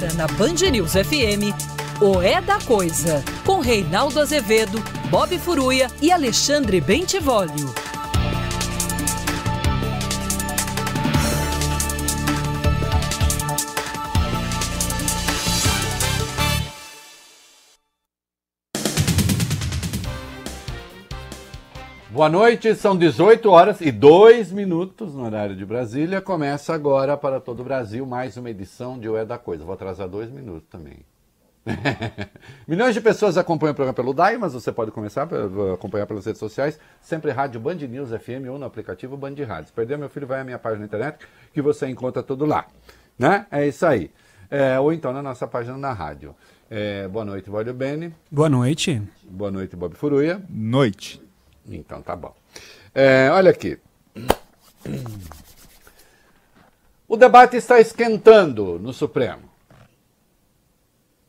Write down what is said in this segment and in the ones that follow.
na Band News FM, o É da Coisa, com Reinaldo Azevedo, Bob Furuia e Alexandre Bentivolio. Boa noite, são 18 horas e 2 minutos no horário de Brasília. Começa agora para todo o Brasil mais uma edição de O É da Coisa. Vou atrasar dois minutos também. Milhões de pessoas acompanham o programa pelo DAI, mas você pode começar a acompanhar pelas redes sociais, sempre Rádio Band News FM ou no aplicativo Band Rádio. Se perder, meu filho, vai à minha página na internet que você encontra tudo lá. Né? É isso aí. É, ou então na nossa página na rádio. É, boa noite, Valio Bene. Boa noite. Boa noite, Bob Furuia. Noite. Então tá bom. É, olha aqui. O debate está esquentando no Supremo.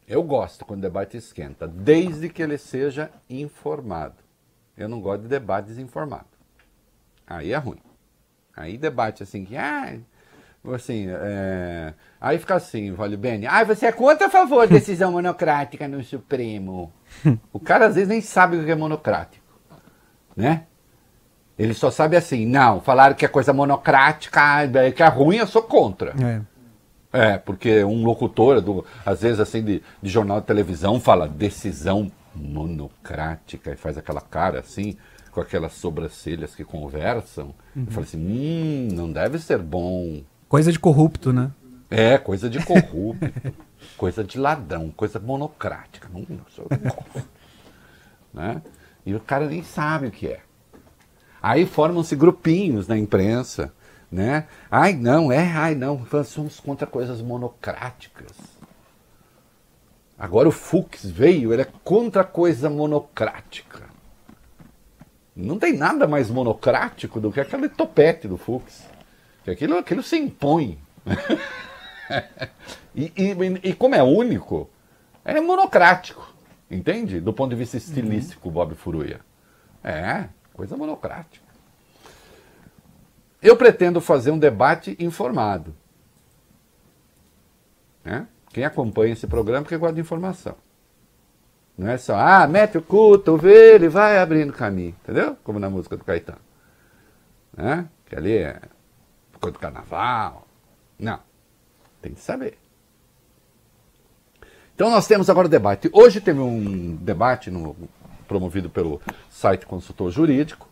Eu gosto quando o debate esquenta, desde que ele seja informado. Eu não gosto de debate desinformado. Aí é ruim. Aí debate assim que. Ah, assim, é... Aí fica assim, vale bem. Ah, você é contra a favor da decisão monocrática no Supremo? o cara às vezes nem sabe o que é monocrático né? Ele só sabe assim, não, falaram que é coisa monocrática, que é ruim, eu sou contra. É. É, porque um locutor, do, às vezes assim, de, de jornal de televisão, fala decisão monocrática e faz aquela cara assim, com aquelas sobrancelhas que conversam. Uhum. E fala assim, hum, não deve ser bom. Coisa de corrupto, né? É, coisa de corrupto, coisa de ladrão, coisa monocrática. Não, não sou né? E o cara nem sabe o que é. Aí formam-se grupinhos na imprensa, né? Ai, não, é, ai, não, somos contra coisas monocráticas. Agora o Fux veio, ele é contra coisa monocrática. Não tem nada mais monocrático do que aquele topete do Fux. Que aquilo, aquilo se impõe. e, e, e como é único, é monocrático. Entende? Do ponto de vista estilístico, uhum. Bob Furuia. É, coisa monocrática. Eu pretendo fazer um debate informado. Né? Quem acompanha esse programa porque gosta de informação. Não é só, ah, mete o cotovelo e vai abrindo caminho. Entendeu? Como na música do Caetano. Né? Que ali é coisa do carnaval. Não. Tem que saber. Então nós temos agora o debate. Hoje teve um debate no, promovido pelo site Consultor Jurídico.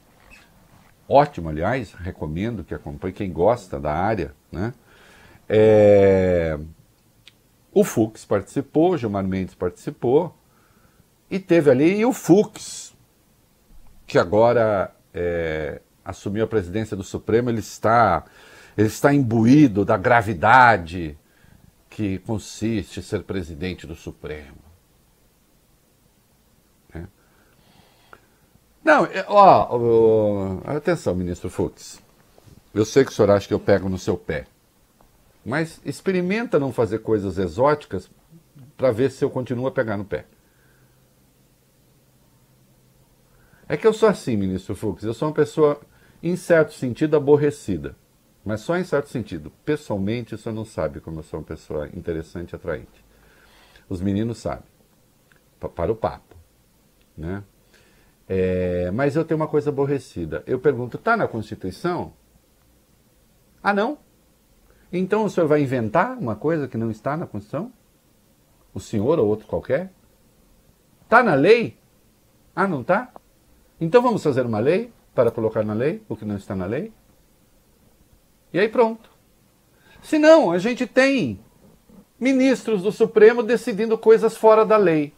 Ótimo, aliás, recomendo que acompanhe quem gosta da área. Né? É... O Fux participou, Gilmar Mendes participou, e teve ali e o Fux, que agora é, assumiu a presidência do Supremo, ele está, ele está imbuído da gravidade que consiste ser presidente do Supremo. É. Não, ó, ó, atenção, ministro Fux. Eu sei que o senhor acha que eu pego no seu pé, mas experimenta não fazer coisas exóticas para ver se eu continuo a pegar no pé. É que eu sou assim, ministro Fux. Eu sou uma pessoa, em certo sentido, aborrecida. Mas só em certo sentido. Pessoalmente, você não sabe como eu sou uma pessoa interessante e atraente. Os meninos sabem. Para o papo. Né? É, mas eu tenho uma coisa aborrecida. Eu pergunto, está na Constituição? Ah, não? Então o senhor vai inventar uma coisa que não está na Constituição? O senhor ou outro qualquer? Está na lei? Ah, não está? Então vamos fazer uma lei para colocar na lei o que não está na lei? E aí pronto. Se não, a gente tem ministros do Supremo decidindo coisas fora da lei.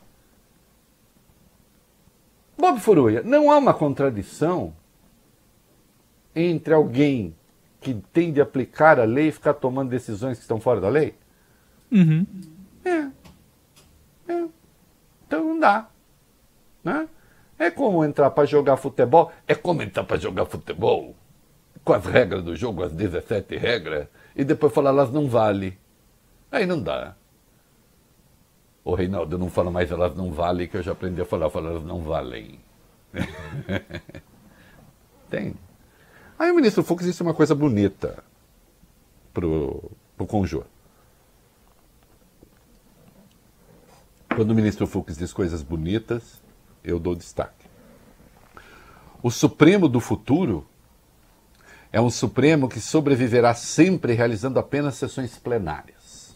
Bob Furuia, não há uma contradição entre alguém que tem de aplicar a lei e ficar tomando decisões que estão fora da lei? Uhum. É. é. Então não dá. Né? É como entrar para jogar futebol. É como entrar para jogar futebol com as regras do jogo, as 17 regras, e depois falar elas não valem. Aí não dá. O Reinaldo não fala mais elas não valem, que eu já aprendi a falar, eu falo elas não valem. Tem. Aí o ministro Fux disse uma coisa bonita pro, pro Conjur. Quando o ministro Fux diz coisas bonitas, eu dou destaque. O Supremo do futuro é um Supremo que sobreviverá sempre realizando apenas sessões plenárias.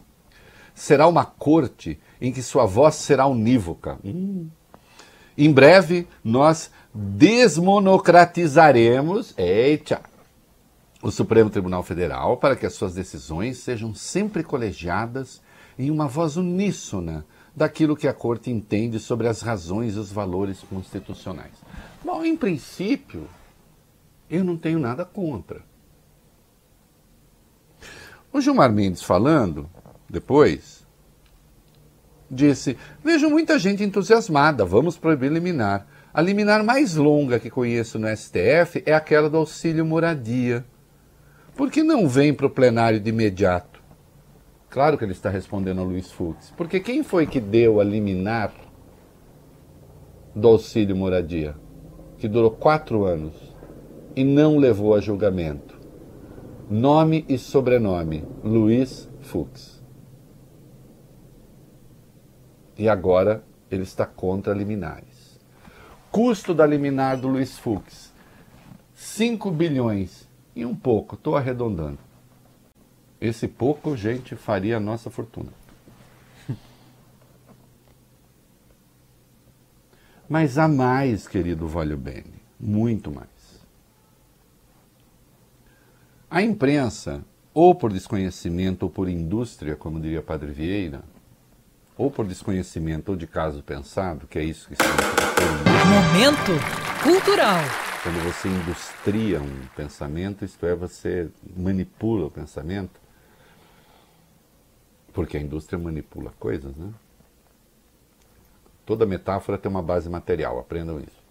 Será uma corte em que sua voz será unívoca. Hum. Em breve, nós desmonocratizaremos eita, o Supremo Tribunal Federal para que as suas decisões sejam sempre colegiadas em uma voz uníssona daquilo que a Corte entende sobre as razões e os valores constitucionais. Bom, em princípio, eu não tenho nada contra. O Gilmar Mendes falando, depois, disse: Vejo muita gente entusiasmada, vamos proibir liminar. A liminar mais longa que conheço no STF é aquela do auxílio moradia. Por que não vem para o plenário de imediato? Claro que ele está respondendo a Luiz Fux. Porque quem foi que deu a liminar do auxílio moradia? Que durou quatro anos e não levou a julgamento. Nome e sobrenome: Luiz Fux. E agora ele está contra liminares. Custo da liminar do Luiz Fux: 5 bilhões e um pouco, estou arredondando. Esse pouco, gente, faria a nossa fortuna. Mas há mais, querido Valho Bene, muito mais. A imprensa, ou por desconhecimento ou por indústria, como diria Padre Vieira, ou por desconhecimento ou de caso pensado, que é isso que estamos Momento cultural. Quando você industria um pensamento, isto é, você manipula o pensamento, porque a indústria manipula coisas, né? Toda metáfora tem uma base material, aprendam isso.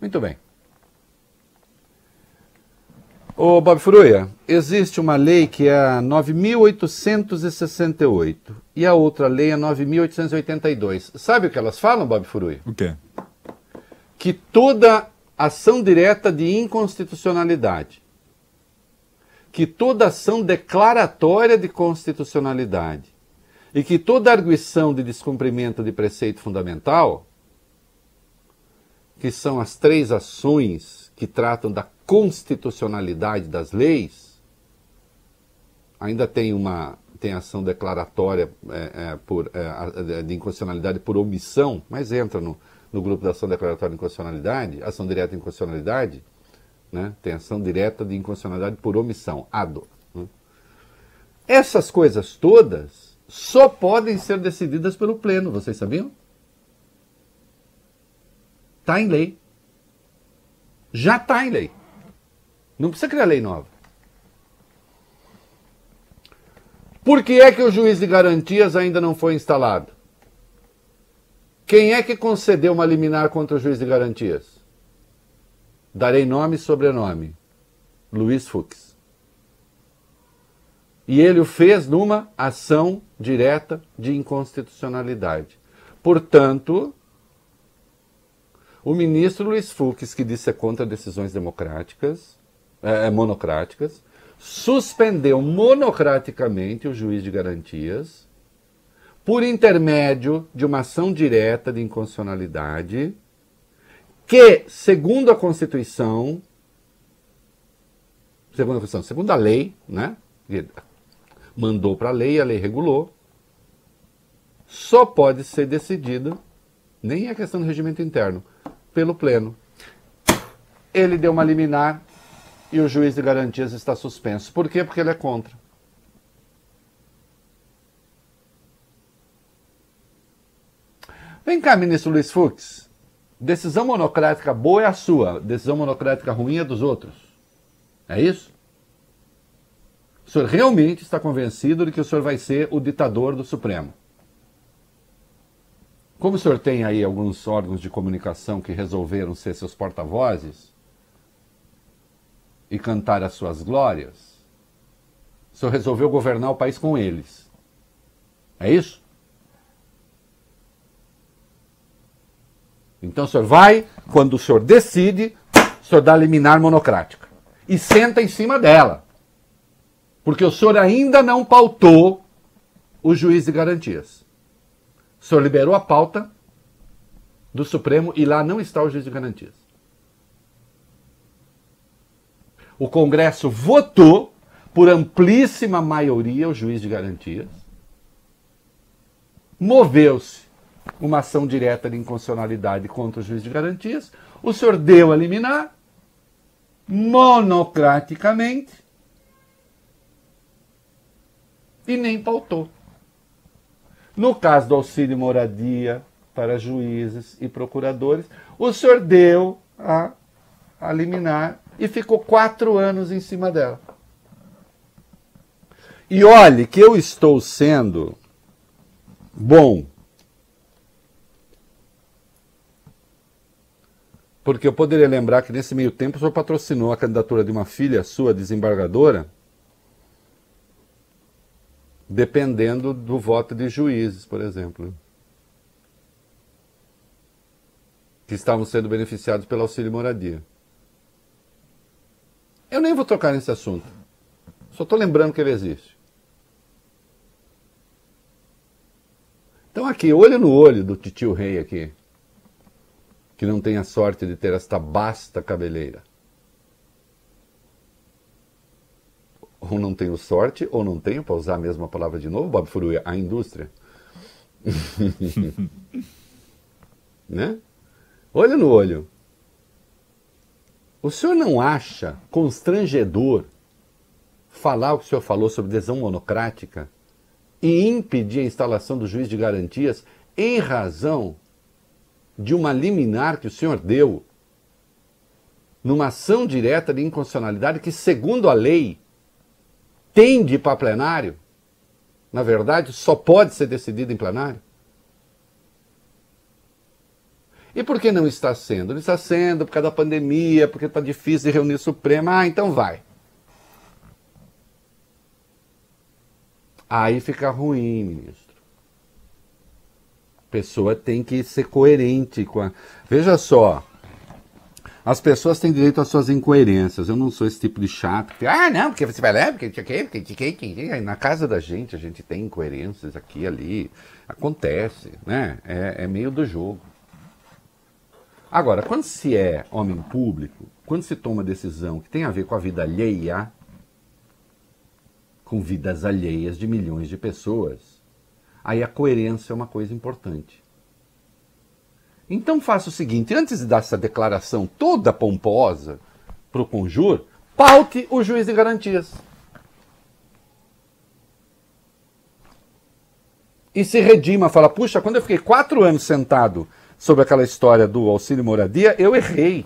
Muito bem. Ô Bob Furuia, existe uma lei que é a 9.868 e a outra lei é 9.882. Sabe o que elas falam, Bob Furuia? O quê? Que toda ação direta de inconstitucionalidade que toda ação declaratória de constitucionalidade e que toda arguição de descumprimento de preceito fundamental, que são as três ações que tratam da constitucionalidade das leis, ainda tem uma tem ação declaratória é, é, por, é, de inconstitucionalidade por omissão, mas entra no, no grupo da ação declaratória de inconstitucionalidade, ação direta de inconstitucionalidade, né? tem ação direta de inconstitucionalidade por omissão, ADO. Né? Essas coisas todas só podem ser decididas pelo Pleno, vocês sabiam? Está em lei. Já está em lei. Não precisa criar lei nova. Por que é que o juiz de garantias ainda não foi instalado? Quem é que concedeu uma liminar contra o juiz de garantias? Darei nome e sobrenome. Luiz Fux. E ele o fez numa ação direta de inconstitucionalidade. Portanto, o ministro Luiz Fux, que disse é contra decisões democráticas, é, é, monocráticas, suspendeu monocraticamente o juiz de garantias por intermédio de uma ação direta de inconstitucionalidade que, segundo a Constituição, segundo a Constituição, segundo a lei, né? Mandou para a lei, a lei regulou, só pode ser decidido, nem é questão do regimento interno, pelo Pleno. Ele deu uma liminar e o juiz de garantias está suspenso. Por quê? Porque ele é contra. Vem cá, ministro Luiz Fux. Decisão monocrática boa é a sua, decisão monocrática ruim é dos outros. É isso? O senhor realmente está convencido de que o senhor vai ser o ditador do Supremo? Como o senhor tem aí alguns órgãos de comunicação que resolveram ser seus porta-vozes e cantar as suas glórias, o senhor resolveu governar o país com eles. É isso? Então o senhor vai, quando o senhor decide, o senhor dá liminar monocrática. E senta em cima dela. Porque o senhor ainda não pautou o juiz de garantias. O senhor liberou a pauta do Supremo e lá não está o juiz de garantias. O Congresso votou por amplíssima maioria o juiz de garantias. Moveu-se uma ação direta de inconstitucionalidade contra o juiz de garantias. O senhor deu a liminar monocraticamente e nem pautou. No caso do auxílio moradia para juízes e procuradores, o senhor deu a, a liminar e ficou quatro anos em cima dela. E olhe que eu estou sendo bom Porque eu poderia lembrar que nesse meio tempo o senhor patrocinou a candidatura de uma filha sua, desembargadora, dependendo do voto de juízes, por exemplo. Que estavam sendo beneficiados pelo auxílio moradia. Eu nem vou tocar nesse assunto. Só estou lembrando que ele existe. Então aqui, olho no olho do titio rei aqui que não tem a sorte de ter esta basta cabeleira. Ou não tenho sorte, ou não tenho, para usar a mesma palavra de novo, Bob Furuia, a indústria. né? Olho no olho. O senhor não acha constrangedor falar o que o senhor falou sobre adesão monocrática e impedir a instalação do juiz de garantias em razão de uma liminar que o senhor deu numa ação direta de inconstitucionalidade que, segundo a lei, tem de ir para plenário? Na verdade, só pode ser decidido em plenário? E por que não está sendo? Não está sendo por causa da pandemia, porque está difícil de reunir o Supremo. Ah, então vai. Aí fica ruim, ministro pessoa tem que ser coerente com a. Veja só. As pessoas têm direito às suas incoerências. Eu não sou esse tipo de chato. Que, ah, não, porque você vai lá, porque porque, porque, porque na casa da gente a gente tem incoerências aqui ali. Acontece, né? É, é meio do jogo. Agora, quando se é homem público, quando se toma decisão que tem a ver com a vida alheia, com vidas alheias de milhões de pessoas, Aí a coerência é uma coisa importante. Então faça o seguinte: antes de dar essa declaração toda pomposa para o Conjur, paute o juiz de garantias. E se redima, fala: puxa, quando eu fiquei quatro anos sentado sobre aquela história do auxílio moradia, eu errei.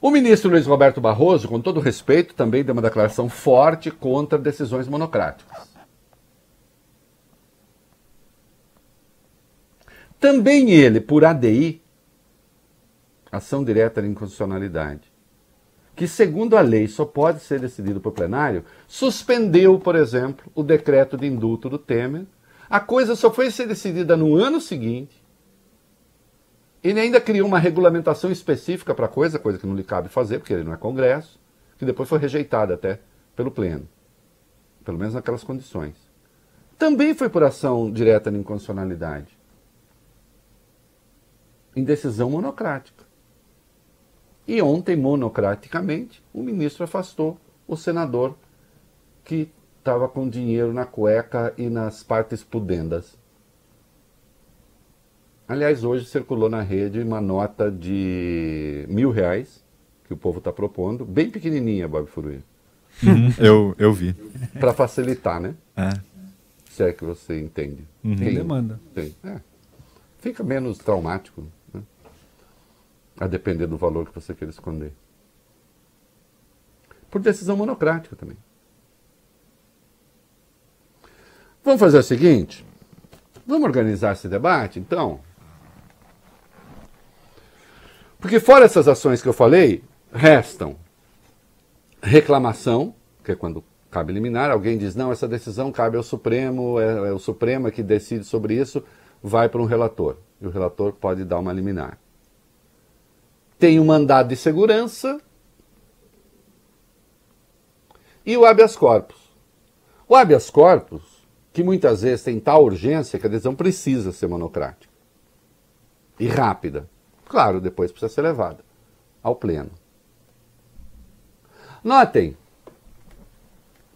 O ministro Luiz Roberto Barroso, com todo respeito, também deu uma declaração forte contra decisões monocráticas. Também ele, por ADI, ação direta de inconstitucionalidade, que segundo a lei só pode ser decidido por plenário, suspendeu, por exemplo, o decreto de indulto do Temer. A coisa só foi ser decidida no ano seguinte ele ainda criou uma regulamentação específica para a coisa, coisa que não lhe cabe fazer, porque ele não é Congresso, que depois foi rejeitada até pelo Pleno. Pelo menos naquelas condições. Também foi por ação direta de inconstitucionalidade. Em decisão monocrática. E ontem, monocraticamente, o ministro afastou o senador que estava com dinheiro na cueca e nas partes pudendas Aliás, hoje circulou na rede uma nota de mil reais que o povo está propondo, bem pequenininha, Bob Furuia. Uhum, eu, eu vi. Para facilitar, né? É. Se é que você entende. Uhum. Tem demanda. Tem. É. Fica menos traumático? A depender do valor que você quer esconder. Por decisão monocrática também. Vamos fazer o seguinte? Vamos organizar esse debate, então? Porque fora essas ações que eu falei, restam reclamação, que é quando cabe eliminar, alguém diz, não, essa decisão cabe ao Supremo, é, é o Supremo que decide sobre isso, vai para um relator. E o relator pode dar uma liminar. Tem um mandado de segurança. e o habeas corpus. O habeas corpus, que muitas vezes tem tal urgência que a decisão precisa ser monocrática e rápida. Claro, depois precisa ser levada ao pleno. Notem.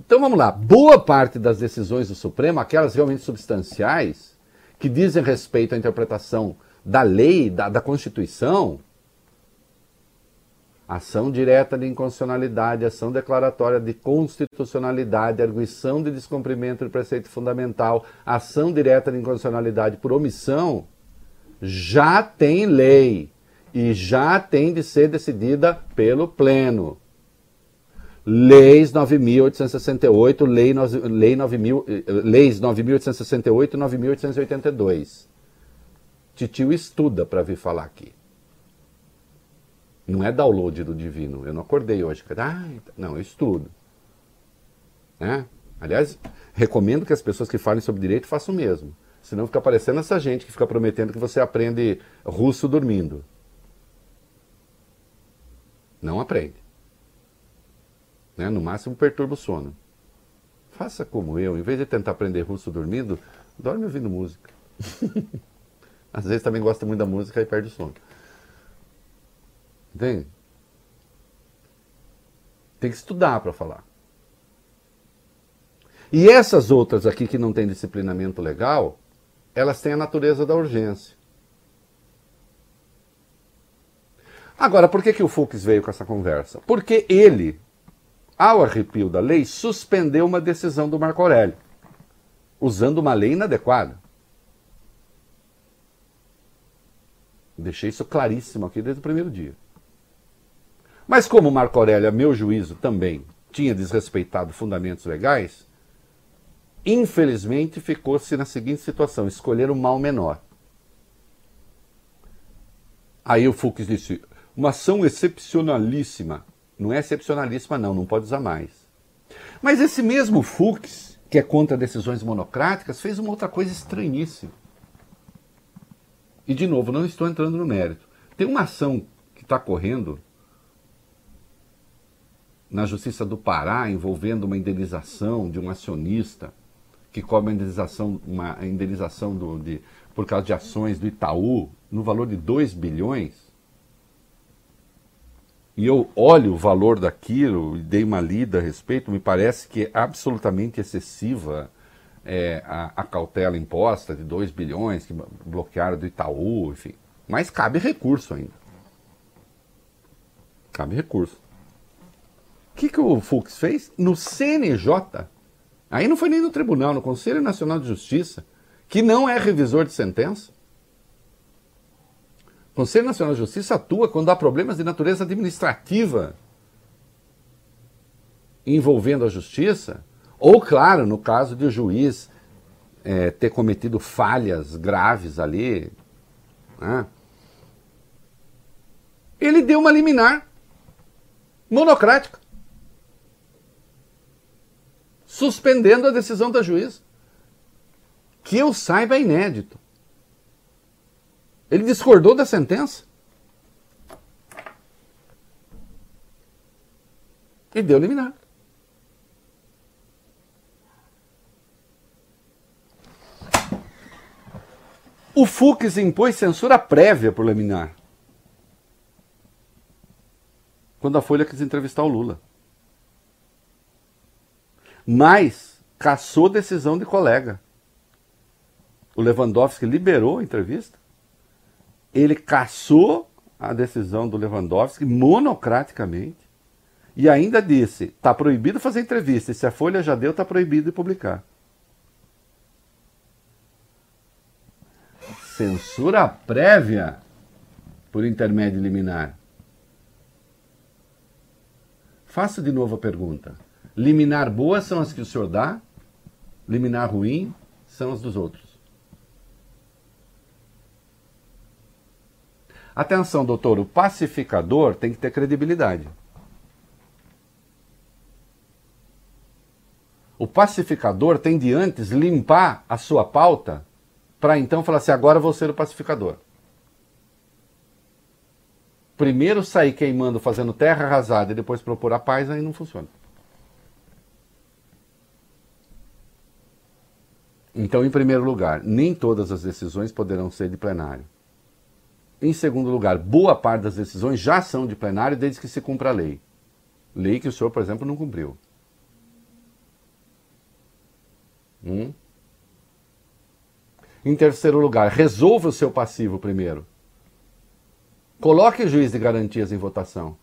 Então vamos lá. Boa parte das decisões do Supremo, aquelas realmente substanciais, que dizem respeito à interpretação da lei, da, da Constituição, ação direta de inconstitucionalidade, ação declaratória de constitucionalidade, arguição de descumprimento de preceito fundamental, ação direta de inconstitucionalidade por omissão, já tem lei e já tem de ser decidida pelo Pleno. Leis 9.868, lei, lei 9.000, eh, leis 9.868 e 9.882. Titio estuda para vir falar aqui. Não é download do divino. Eu não acordei hoje. Ah, não, eu estudo. Né? Aliás, recomendo que as pessoas que falem sobre direito façam o mesmo. Senão fica parecendo essa gente que fica prometendo que você aprende russo dormindo. Não aprende. Né? No máximo perturba o sono. Faça como eu, em vez de tentar aprender russo dormindo, dorme ouvindo música. Às vezes também gosta muito da música e perde o sono. Entende? Tem que estudar para falar. E essas outras aqui que não têm disciplinamento legal, elas têm a natureza da urgência. Agora, por que, que o Fux veio com essa conversa? Porque ele, ao arrepio da lei, suspendeu uma decisão do Marco Aurélio, usando uma lei inadequada. Deixei isso claríssimo aqui desde o primeiro dia. Mas como Marco Aurélio, a meu juízo, também tinha desrespeitado fundamentos legais, infelizmente ficou-se na seguinte situação: escolher o mal menor. Aí o Fux disse: uma ação excepcionalíssima. Não é excepcionalíssima, não, não pode usar mais. Mas esse mesmo Fux, que é contra decisões monocráticas, fez uma outra coisa estranhíssima. E, de novo, não estou entrando no mérito. Tem uma ação que está correndo na Justiça do Pará envolvendo uma indenização de um acionista que cobra uma indenização, uma indenização do, de, por causa de ações do Itaú no valor de 2 bilhões. E eu olho o valor daquilo e dei uma lida a respeito, me parece que é absolutamente excessiva é, a, a, cautela imposta de 2 bilhões que bloquearam do Itaú, enfim. Mas cabe recurso ainda. Cabe recurso. O que, que o Fux fez? No CNJ, aí não foi nem no tribunal, no Conselho Nacional de Justiça, que não é revisor de sentença. O Conselho Nacional de Justiça atua quando há problemas de natureza administrativa envolvendo a justiça, ou, claro, no caso de o juiz é, ter cometido falhas graves ali. Né? Ele deu uma liminar monocrática suspendendo a decisão da juíza. Que eu saiba é inédito. Ele discordou da sentença. E deu liminar. O Fux impôs censura prévia por liminar. Quando a Folha quis entrevistar o Lula mas caçou decisão de colega. O Lewandowski liberou a entrevista. Ele caçou a decisão do Lewandowski monocraticamente e ainda disse: está proibido fazer entrevista. E se a Folha já deu, está proibido de publicar. Censura prévia por intermédio liminar. Faço de novo a pergunta. Liminar boas são as que o senhor dá, liminar ruim são as dos outros. Atenção, doutor, o pacificador tem que ter credibilidade. O pacificador tem de antes limpar a sua pauta para então falar assim: agora vou ser o pacificador. Primeiro sair queimando, fazendo terra arrasada e depois propor a paz, aí não funciona. Então, em primeiro lugar, nem todas as decisões poderão ser de plenário. Em segundo lugar, boa parte das decisões já são de plenário desde que se cumpra a lei. Lei que o senhor, por exemplo, não cumpriu. Hum? Em terceiro lugar, resolva o seu passivo primeiro. Coloque o juiz de garantias em votação.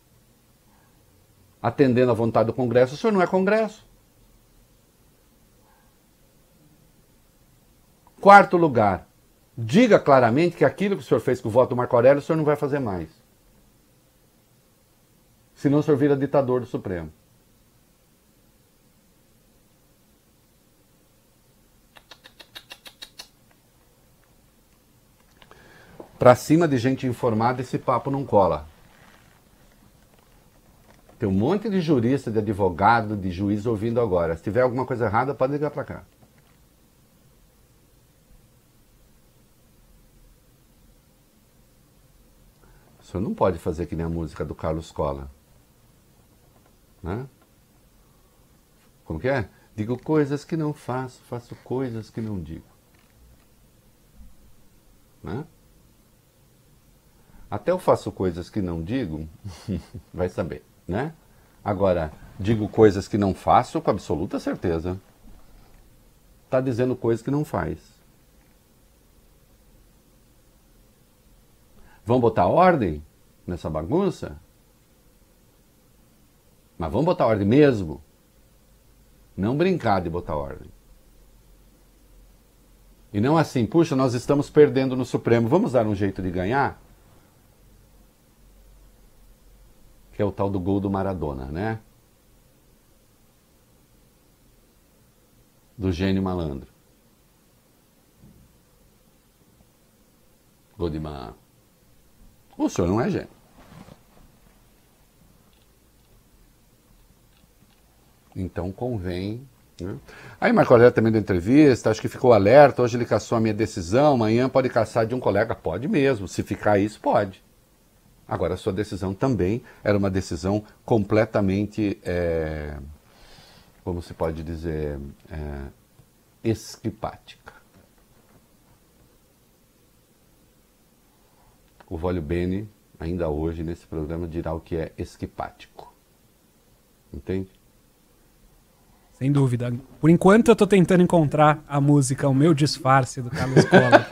Atendendo à vontade do Congresso, o senhor não é Congresso. Quarto lugar, diga claramente que aquilo que o senhor fez com o voto do Marco Aurélio, o senhor não vai fazer mais. Senão o senhor vira ditador do Supremo. Para cima de gente informada, esse papo não cola. Tem um monte de jurista, de advogado, de juiz ouvindo agora. Se tiver alguma coisa errada, pode ligar para cá. Senhor não pode fazer que nem a música do Carlos Cola. Né? Como que é? Digo coisas que não faço, faço coisas que não digo. Né? Até eu faço coisas que não digo, vai saber, né? Agora, digo coisas que não faço com absoluta certeza. Está dizendo coisas que não faz. Vamos botar ordem nessa bagunça? Mas vamos botar ordem mesmo. Não brincar de botar ordem. E não assim, puxa, nós estamos perdendo no Supremo, vamos dar um jeito de ganhar? que é o tal do gol do Maradona, né? Do gênio malandro. Gol de ma... O senhor não é gênio. Então convém. Né? Aí Marco Aurélio também deu entrevista, acho que ficou alerta, hoje ele caçou a minha decisão, amanhã pode caçar de um colega. Pode mesmo, se ficar isso, pode. Agora, a sua decisão também era uma decisão completamente, é, como se pode dizer, é, esquipática. O Vólio Bene, ainda hoje nesse programa, dirá o que é esquipático. Entende? Sem dúvida. Por enquanto eu estou tentando encontrar a música O Meu Disfarce do Carlos Cola.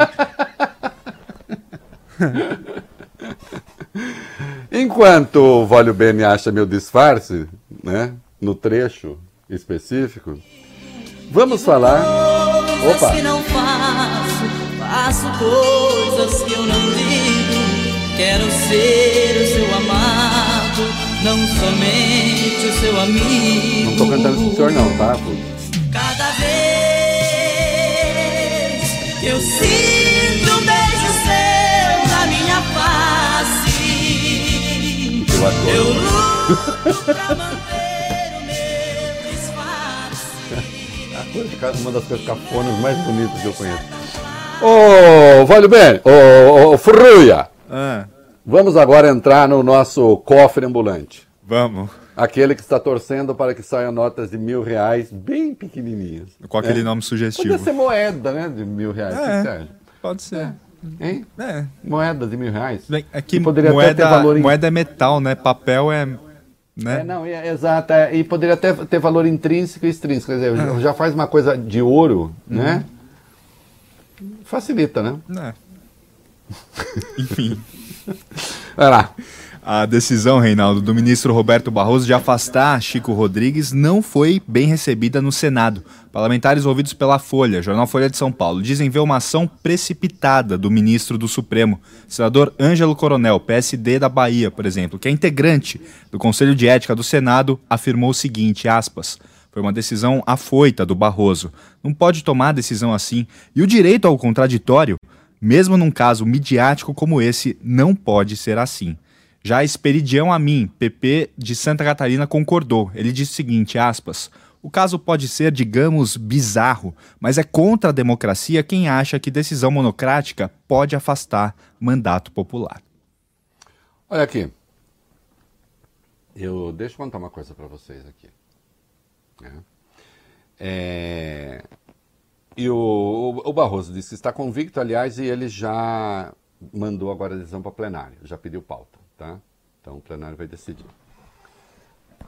Enquanto o Vólio Bene acha meu disfarce, né, no trecho específico, vamos falar. Opa! faço coisas que eu não digo. Quero ser o seu amado, não somente o seu amigo. Não tô cantando com o senhor não, tá? Cada vez que eu sinto um beijo seu na minha face, Eu adoro. eu luto pra manter o meu disfarce. Uma das coisas cafonas mais bonitas que eu conheço. Ô, Vólio Bene, ô, ô, Furruia, Ah, vamos agora entrar no nosso cofre ambulante. vamos. Aquele que está torcendo para que saiam notas de mil reais bem pequenininhas. Com aquele É. nome Podia sugestivo. ser moeda, né? De mil reais. É. Pode ser. Hein? É. Moeda de mil reais. Bem, é que E poderia moeda, ter valor em- moeda é metal, né? Papel é. Né? É, não, é, exato. é, e poderia até ter valor intrínseco e extrínseco. Quer dizer, já faz uma coisa de ouro, né? Facilita, né? É. Enfim. Vai lá. A decisão, Reinaldo, do ministro Roberto Barroso de afastar Chico Rodrigues não foi bem recebida no Senado. Parlamentares ouvidos pela Folha, jornal Folha de São Paulo, dizem ver uma ação precipitada do ministro do Supremo, senador Ângelo Coronel, PSD da Bahia, por exemplo, que é integrante do Conselho de Ética do Senado, afirmou o seguinte, aspas, foi uma decisão afoita do Barroso. Não pode tomar decisão assim. E o direito ao contraditório, mesmo num caso midiático como esse, não pode ser assim. Já Esperidião Amin, PP de Santa Catarina, concordou. Ele disse o seguinte, aspas, o caso pode ser, digamos, bizarro, mas é contra a democracia quem acha que decisão monocrática pode afastar mandato popular. Olha aqui. Eu deixa eu contar uma coisa para vocês aqui. né? É, E o, o, o Barroso disse que está convicto, aliás, e ele já mandou agora a decisão para o plenário, já pediu pauta, tá? Então o plenário vai decidir.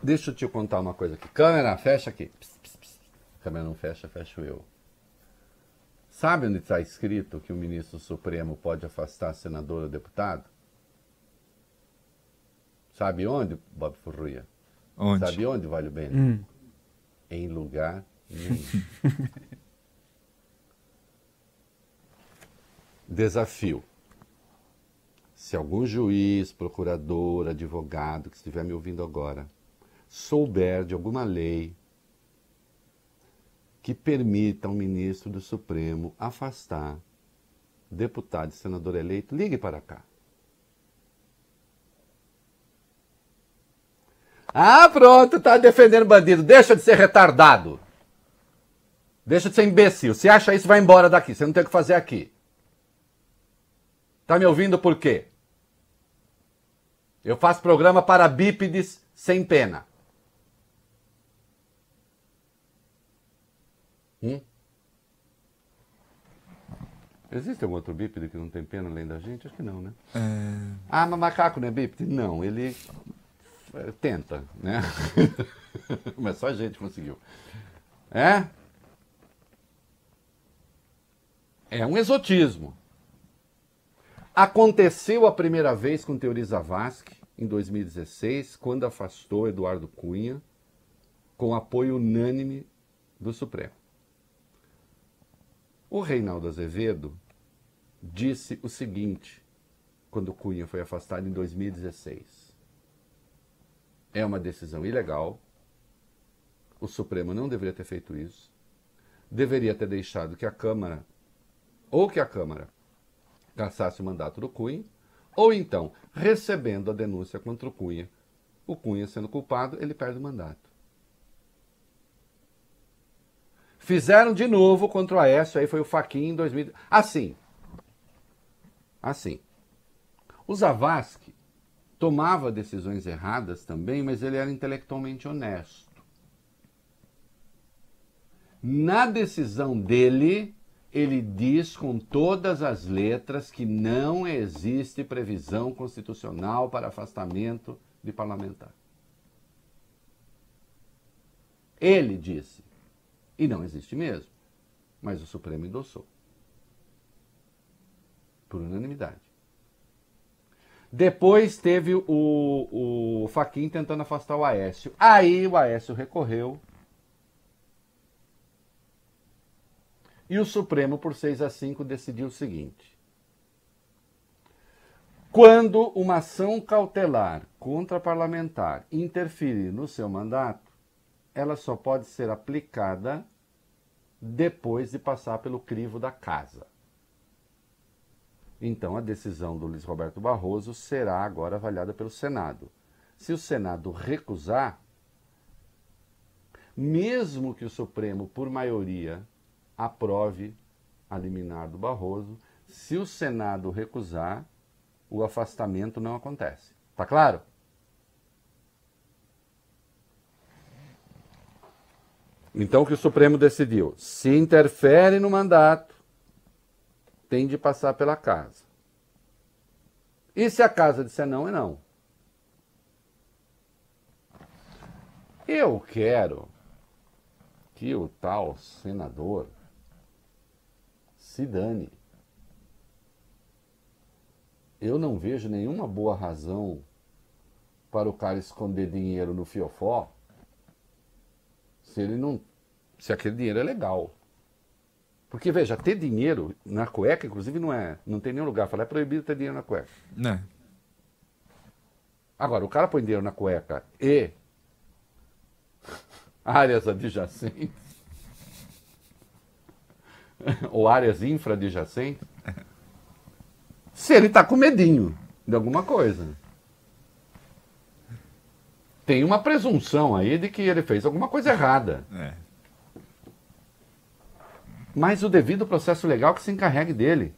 Deixa eu te contar uma coisa aqui. Câmera, fecha aqui. Pss, pss, pss. Câmera não fecha, fecho eu. Sabe onde está escrito que o ministro Supremo pode afastar senador ou deputado? Sabe onde, Bob Furruia? Onde? Sabe onde, Vale Bem? Hum. Em lugar nenhum. Desafio. Se algum juiz, procurador, advogado que estiver me ouvindo agora souber de alguma lei que permita ao ministro do Supremo afastar deputado e senador eleito, ligue para cá. Ah, pronto, tá defendendo bandido. Deixa de ser retardado. Deixa de ser imbecil. Se acha isso, vai embora daqui. Você não tem o que fazer aqui. Tá me ouvindo por quê? Eu faço programa para bípedes sem pena. Hum? Existe algum outro bípede que não tem pena além da gente? Acho que não, né? Ah, mas macaco não é bípede? Não, ele é, tenta, né? mas só a gente conseguiu. É? É um exotismo. Aconteceu a primeira vez com Teori Zavascki, em 2016, quando afastou Eduardo Cunha, com apoio unânime do Supremo. O Reinaldo Azevedo disse o seguinte, quando Cunha foi afastado em 2016. É uma decisão ilegal, o Supremo não deveria ter feito isso, deveria ter deixado que a Câmara, ou que a Câmara cassasse o mandato do Cunha, ou então, recebendo a denúncia contra o Cunha, o Cunha sendo culpado, ele perde o mandato. Fizeram de novo contra o Aécio, aí foi o Faquin em 2000. Assim. Assim. O Zavascki tomava decisões erradas também, mas ele era intelectualmente honesto. Na decisão dele, ele diz com todas as letras que não existe previsão constitucional para afastamento de parlamentar. Ele disse. E não existe mesmo. Mas o Supremo endossou. Por unanimidade. Depois teve o, o Faquin tentando afastar o Aécio. Aí o Aécio recorreu. E o Supremo, por 6 a 5, decidiu o seguinte: quando uma ação cautelar contra parlamentar interferir no seu mandato, ela só pode ser aplicada depois de passar pelo crivo da casa. Então, a decisão do Luiz Roberto Barroso será agora avaliada pelo Senado. Se o Senado recusar, mesmo que o Supremo, por maioria, aprove a liminar do Barroso, se o Senado recusar, o afastamento não acontece. Tá claro? Então, o que o Supremo decidiu? Se interfere no mandato, tem de passar pela casa. E se a casa disser não, é não. Eu quero que o tal senador se dane. Eu não vejo nenhuma boa razão para o cara esconder dinheiro no fiofó se ele não. Se aquele dinheiro é legal. Porque, veja, ter dinheiro na cueca, inclusive, não é. Não tem nenhum lugar. Falar é proibido ter dinheiro na cueca. Né? Agora, o cara põe dinheiro na cueca e áreas adjacentes ou áreas infradjacentes, se ele está com medinho de alguma coisa. Tem uma presunção aí de que ele fez alguma coisa errada. É. Mas o devido processo legal que se encarregue dele.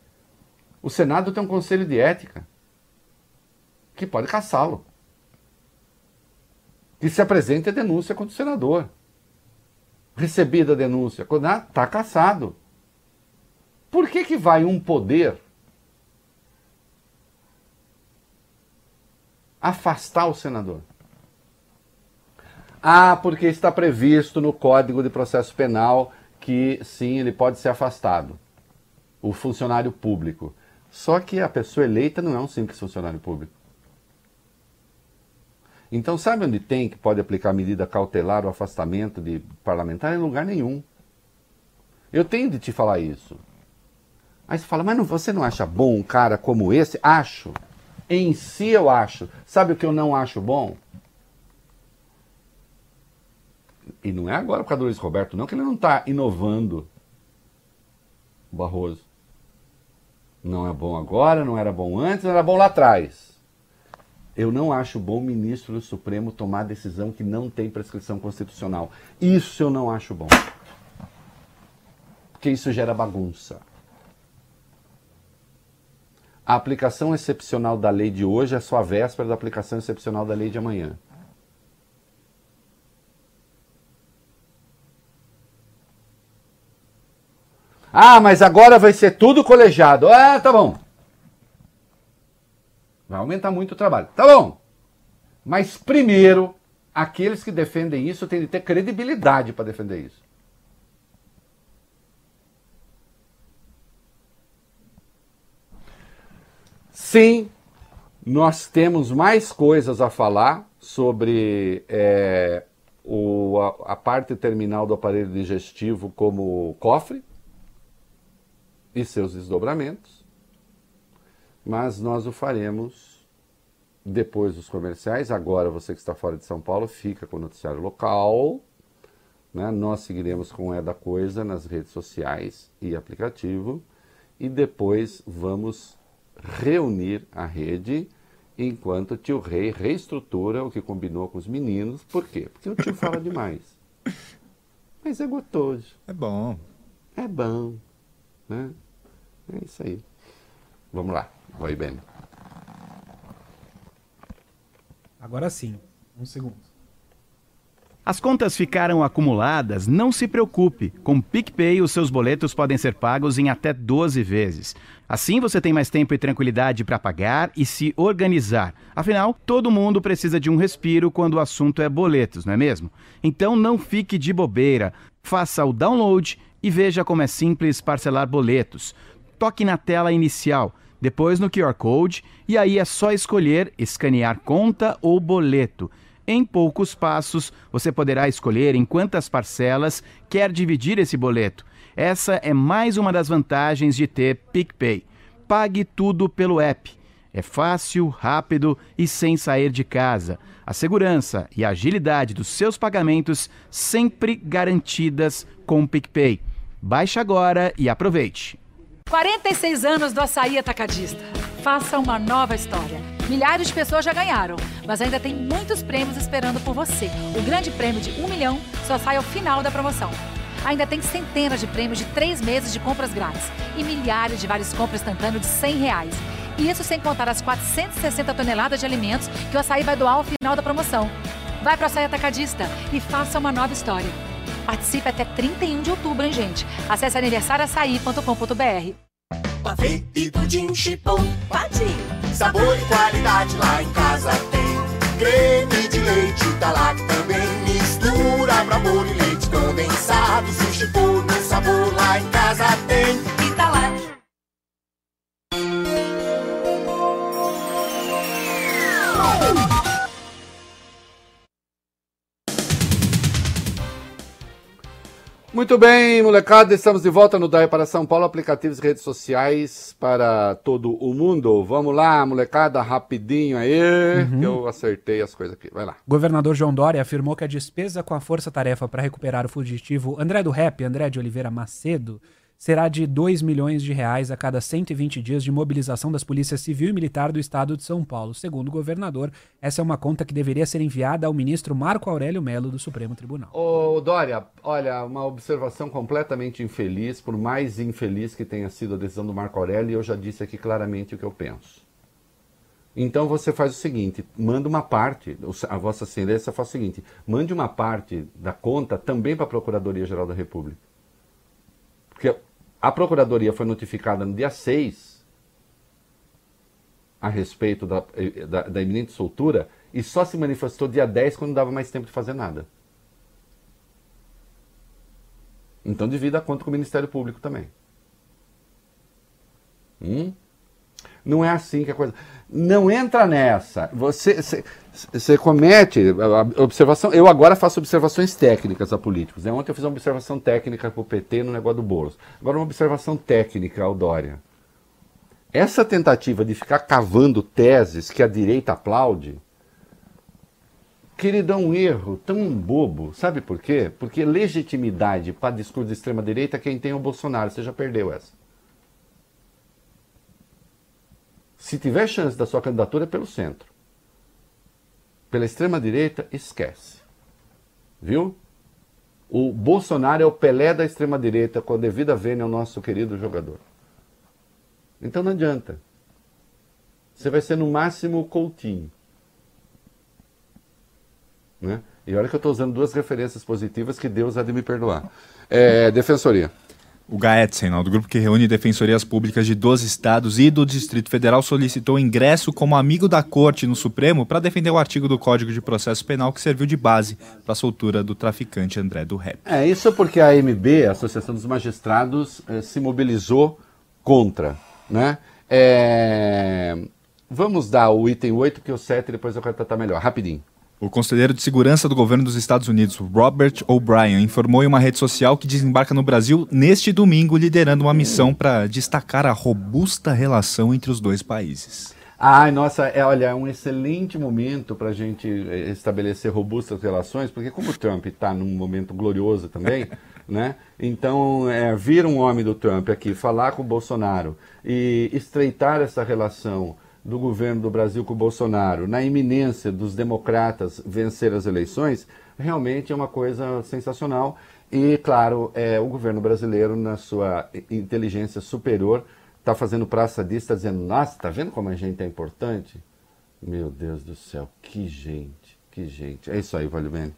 O Senado tem um conselho de ética que pode caçá-lo. Que se apresente a denúncia contra o senador. Recebida a denúncia, está caçado. Por que, que vai um poder afastar o senador? Ah, porque está previsto no Código de Processo Penal que sim, ele pode ser afastado. O funcionário público. Só que a pessoa eleita não é um simples funcionário público. Então, sabe onde tem que pode aplicar medida cautelar ou afastamento de parlamentar? Em lugar nenhum. Eu tenho de te falar isso. Aí você fala, mas não, você não acha bom um cara como esse? Acho. Em si eu acho. Sabe o que eu não acho bom? E não é agora por causa do Luiz Roberto, não, que ele não está inovando o Barroso. Não é bom agora, não era bom antes, não era bom lá atrás. Eu não acho bom o ministro do Supremo tomar decisão que não tem prescrição constitucional. Isso eu não acho bom porque isso gera bagunça. A aplicação excepcional da lei de hoje é só a véspera da aplicação excepcional da lei de amanhã. Ah, mas agora vai ser tudo colegiado. Ah, tá bom. Vai aumentar muito o trabalho. Tá bom. Mas primeiro, aqueles que defendem isso têm de ter credibilidade para defender isso. Sim, nós temos mais coisas a falar sobre é, o, a, a, parte terminal do aparelho digestivo como cofre e seus desdobramentos, mas nós o faremos depois dos comerciais. Agora, você que está fora de São Paulo, fica com o noticiário local. Né? Nós seguiremos com o É da Coisa nas redes sociais e aplicativo. E depois vamos reunir a rede enquanto o tio Rei reestrutura o que combinou com os meninos. Por quê? Porque o tio fala demais. Mas é gostoso. É bom. É bom. Né? É isso aí. Vamos lá. Vai bem. Agora sim. Um segundo. As contas ficaram acumuladas? Não se preocupe. Com PicPay, os seus boletos podem ser pagos em até 12 vezes. Assim você tem mais tempo e tranquilidade para pagar e se organizar. Afinal, todo mundo precisa de um respiro quando o assunto é boletos, não é mesmo? Então não fique de bobeira. Faça o download e veja como é simples parcelar boletos. Toque na tela inicial, depois no QR Code e aí é só escolher escanear conta ou boleto. Em poucos passos, você poderá escolher em quantas parcelas quer dividir esse boleto. Essa é mais uma das vantagens de ter PicPay. Pague tudo pelo app. É fácil, rápido e sem sair de casa. A segurança e a agilidade dos seus pagamentos sempre garantidas com PicPay. Baixe agora e aproveite. 46 anos do açaí atacadista. Faça uma nova história. Milhares de pessoas já ganharam, mas ainda tem muitos prêmios esperando por você. O grande prêmio de um milhão só sai ao final da promoção. Ainda tem centenas de prêmios de três meses de compras grátis e milhares de vários compras instantâneos de 100 reais. E isso sem contar as 460 toneladas de alimentos que o açaí vai doar ao final da promoção. Vai para o Açaí Atacadista e faça uma nova história. Participe até 31 de outubro, hein, gente? Acesse aniversarioaçaí.com.br. Pavê e pudim chipom, patinho. Sabor e qualidade lá em casa tem. Creme de leite lá também. Mistura pra pôr e leite condensado. Sushi no sabor lá em casa tem. E Muito bem, molecada, estamos de volta no Daia para São Paulo, aplicativos e redes sociais para todo o mundo. Vamos lá, molecada, rapidinho aí, uhum. que eu acertei as coisas aqui. Vai lá. Governador João Dória afirmou que a despesa com a força-tarefa para recuperar o fugitivo André do Rep, André de Oliveira Macedo, será de 2 milhões de reais a cada 120 dias de mobilização das polícias civil e militar do estado de São Paulo. Segundo o governador, essa é uma conta que deveria ser enviada ao ministro Marco Aurélio Melo do Supremo Tribunal. Ô Dória, olha, uma observação completamente infeliz, por mais infeliz que tenha sido a decisão do Marco Aurélio, eu já disse aqui claramente o que eu penso. Então você faz o seguinte, manda uma parte, a Vossa Excelência faz o seguinte, mande uma parte da conta também para a Procuradoria-Geral da República. Porque A Procuradoria foi notificada no dia 6 a respeito da, eh, da, da iminente soltura e só se manifestou dia 10 quando não dava mais tempo de fazer nada. Então divida a conta com o Ministério Público também. Hum? Não é assim que a coisa. Não entra nessa. Você, você, você comete observação. Eu agora faço observações técnicas a políticos. Né? Ontem eu fiz uma observação técnica para o PT no negócio do Boulos. Agora uma observação técnica ao Dória. Essa tentativa de ficar cavando teses que a direita aplaude, queridão, um erro tão bobo. Sabe por quê? Porque legitimidade para discurso de extrema-direita é quem tem o Bolsonaro. Você já perdeu essa. Se tiver chance da sua candidatura é pelo centro. Pela extrema-direita, esquece. Viu? O Bolsonaro é o Pelé da extrema-direita, com a devida vênia ao nosso querido jogador. Então não adianta. Você vai ser no máximo o Coutinho. Né? E olha que eu estou usando duas referências positivas que Deus há de me perdoar. É, defensoria. O GAETSEN, do grupo que reúne defensorias públicas de 12 estados e do Distrito Federal, solicitou ingresso como amigo da corte no Supremo para defender o artigo do Código de Processo Penal que serviu de base para a soltura do traficante André do Rep. É, isso porque a AMB, a Associação dos Magistrados, eh, se mobilizou contra. Né? É... Vamos dar o item 8, que o 7 depois eu quero tratar melhor. Rapidinho. O conselheiro de segurança do governo dos Estados Unidos, Robert O'Brien, informou em uma rede social que desembarca no Brasil neste domingo, liderando uma missão para destacar a robusta relação entre os dois países. Ai, nossa, é, olha, é um excelente momento para a gente eh, estabelecer robustas relações, porque como o Trump está num momento glorioso também, né? Então, é, vir um homem do Trump aqui falar com o Bolsonaro e estreitar essa relação do governo do Brasil com o Bolsonaro, na iminência dos democratas vencer as eleições, realmente é uma coisa sensacional. E, claro, é, o governo brasileiro, na sua inteligência superior, está fazendo praça disso, está dizendo: nossa, está vendo como a gente é importante? Meu Deus do céu, que gente, que gente. É isso aí, Valumene.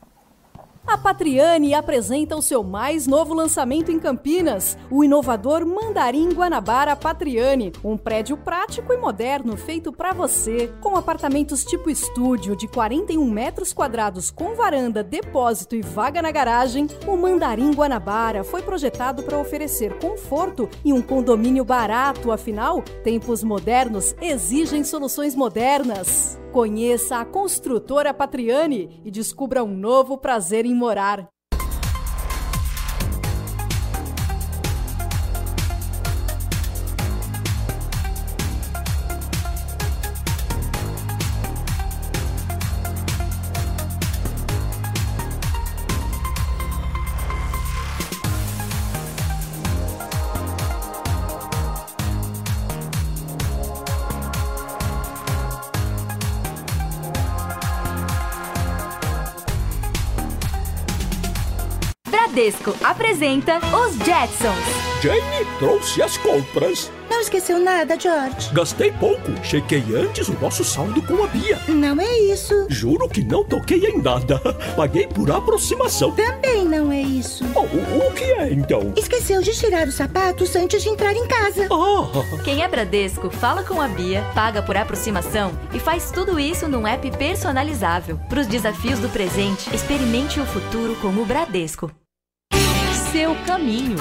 A Patriani apresenta o seu mais novo lançamento em Campinas, o inovador Mandarim Guanabara Patriani, um prédio prático e moderno feito para você, com apartamentos tipo estúdio de 41 metros quadrados com varanda, depósito e vaga na garagem. O Mandarim Guanabara foi projetado para oferecer conforto e um condomínio barato, afinal, tempos modernos exigem soluções modernas. Conheça a construtora Patriani e descubra um novo prazer em morar. Bradesco apresenta os Jetsons. Jenny trouxe as compras. Não esqueceu nada, George. Gastei pouco. Chequei antes o nosso saldo com a Bia. Não é isso. Juro que não toquei em nada. Paguei por aproximação. Também não é isso. Oh, o, o que é então? Esqueceu de tirar os sapatos antes de entrar em casa. Ah. Quem é Bradesco fala com a Bia, paga por aproximação e faz tudo isso num app personalizável. Para os desafios do presente, experimente o futuro com o Bradesco seu caminho.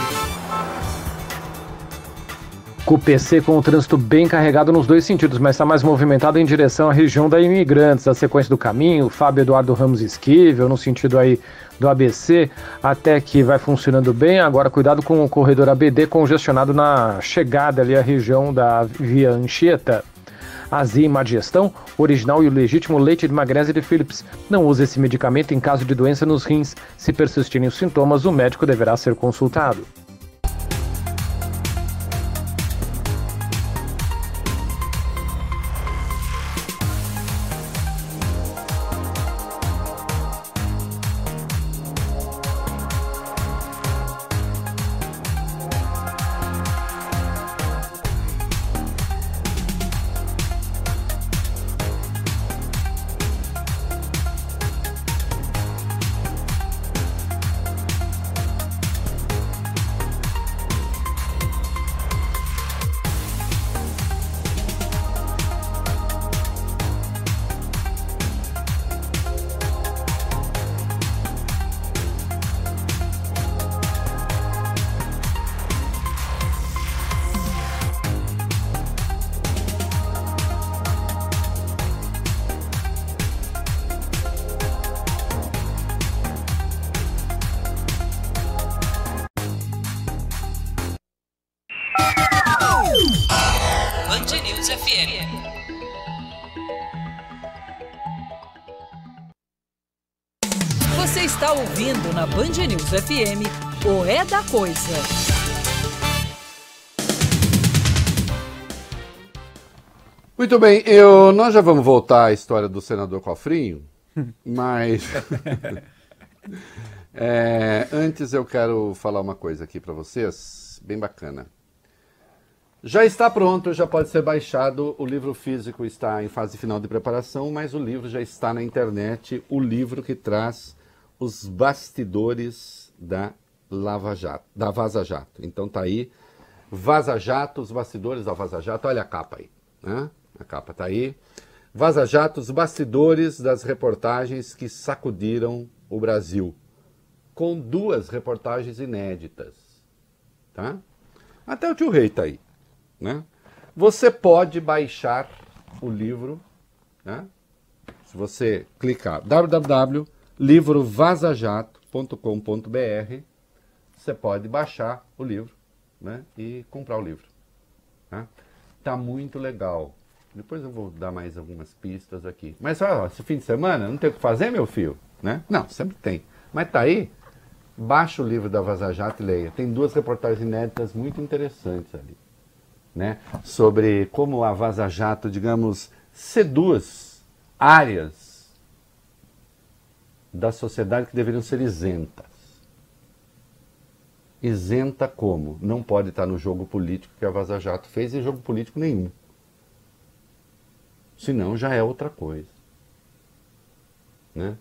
Com o PC com o trânsito bem carregado nos dois sentidos, mas está mais movimentado em direção à região da Imigrantes, a sequência do caminho, Fábio Eduardo Ramos Esquivel, no sentido aí do ABC, até que vai funcionando bem. Agora, cuidado com o corredor ABD congestionado na chegada ali à região da Via Anchieta azia e má digestão, original e o legítimo leite de magnésio de Philips. Não use esse medicamento em caso de doença nos rins. Se persistirem os sintomas, o médico deverá ser consultado. Coisa. Muito bem, eu, nós já vamos voltar à história do senador Cofrinho, mas é, antes eu quero falar uma coisa aqui para vocês, bem bacana. Já está pronto, já pode ser baixado. O livro físico está em fase final de preparação, mas o livro já está na internet. O livro que traz os bastidores da Lava Jato, da Vaza Jato. Então tá aí, Vaza Jato, os bastidores da Vaza Jato. Olha a capa aí, né? A capa tá aí. Vaza Jato, os bastidores das reportagens que sacudiram o Brasil, com duas reportagens inéditas, tá? Até o tio Rei tá aí. Né? Você pode baixar o livro, né? se você clicar www.livrovazajato.com.br, você pode baixar o livro né? e comprar o livro. Tá? tá muito legal. Depois eu vou dar mais algumas pistas aqui. Mas ó, esse fim de semana não tem o que fazer, meu filho? Né? Não, sempre tem. Mas tá aí, baixa o livro da Vaza Jato e leia. Tem duas reportagens inéditas muito interessantes ali né, sobre como a Vaza Jato, digamos, seduz áreas da sociedade que deveriam ser isentas. Isenta como? Não pode estar no jogo político que a Vaza Jato fez e jogo político nenhum. Senão já é outra coisa. Né?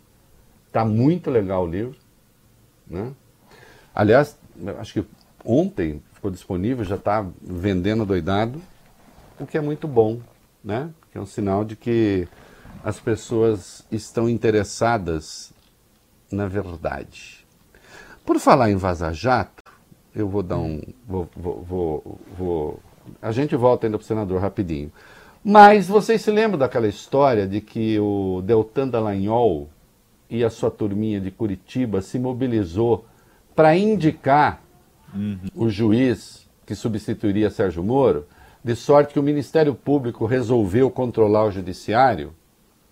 Tá muito legal o livro. Né? Aliás, acho que ontem ficou disponível, já está vendendo doidado, o que é muito bom, né? Que é um sinal de que as pessoas estão interessadas na verdade. Por falar em Vaza Jato, eu vou dar um. Vou, vou, vou, a gente volta ainda para o senador rapidinho. Mas vocês se lembram daquela história de que o Deltan Dallagnol e a sua turminha de Curitiba se mobilizou para indicar uhum. o juiz que substituiria Sérgio Moro, de sorte que o Ministério Público resolveu controlar o Judiciário.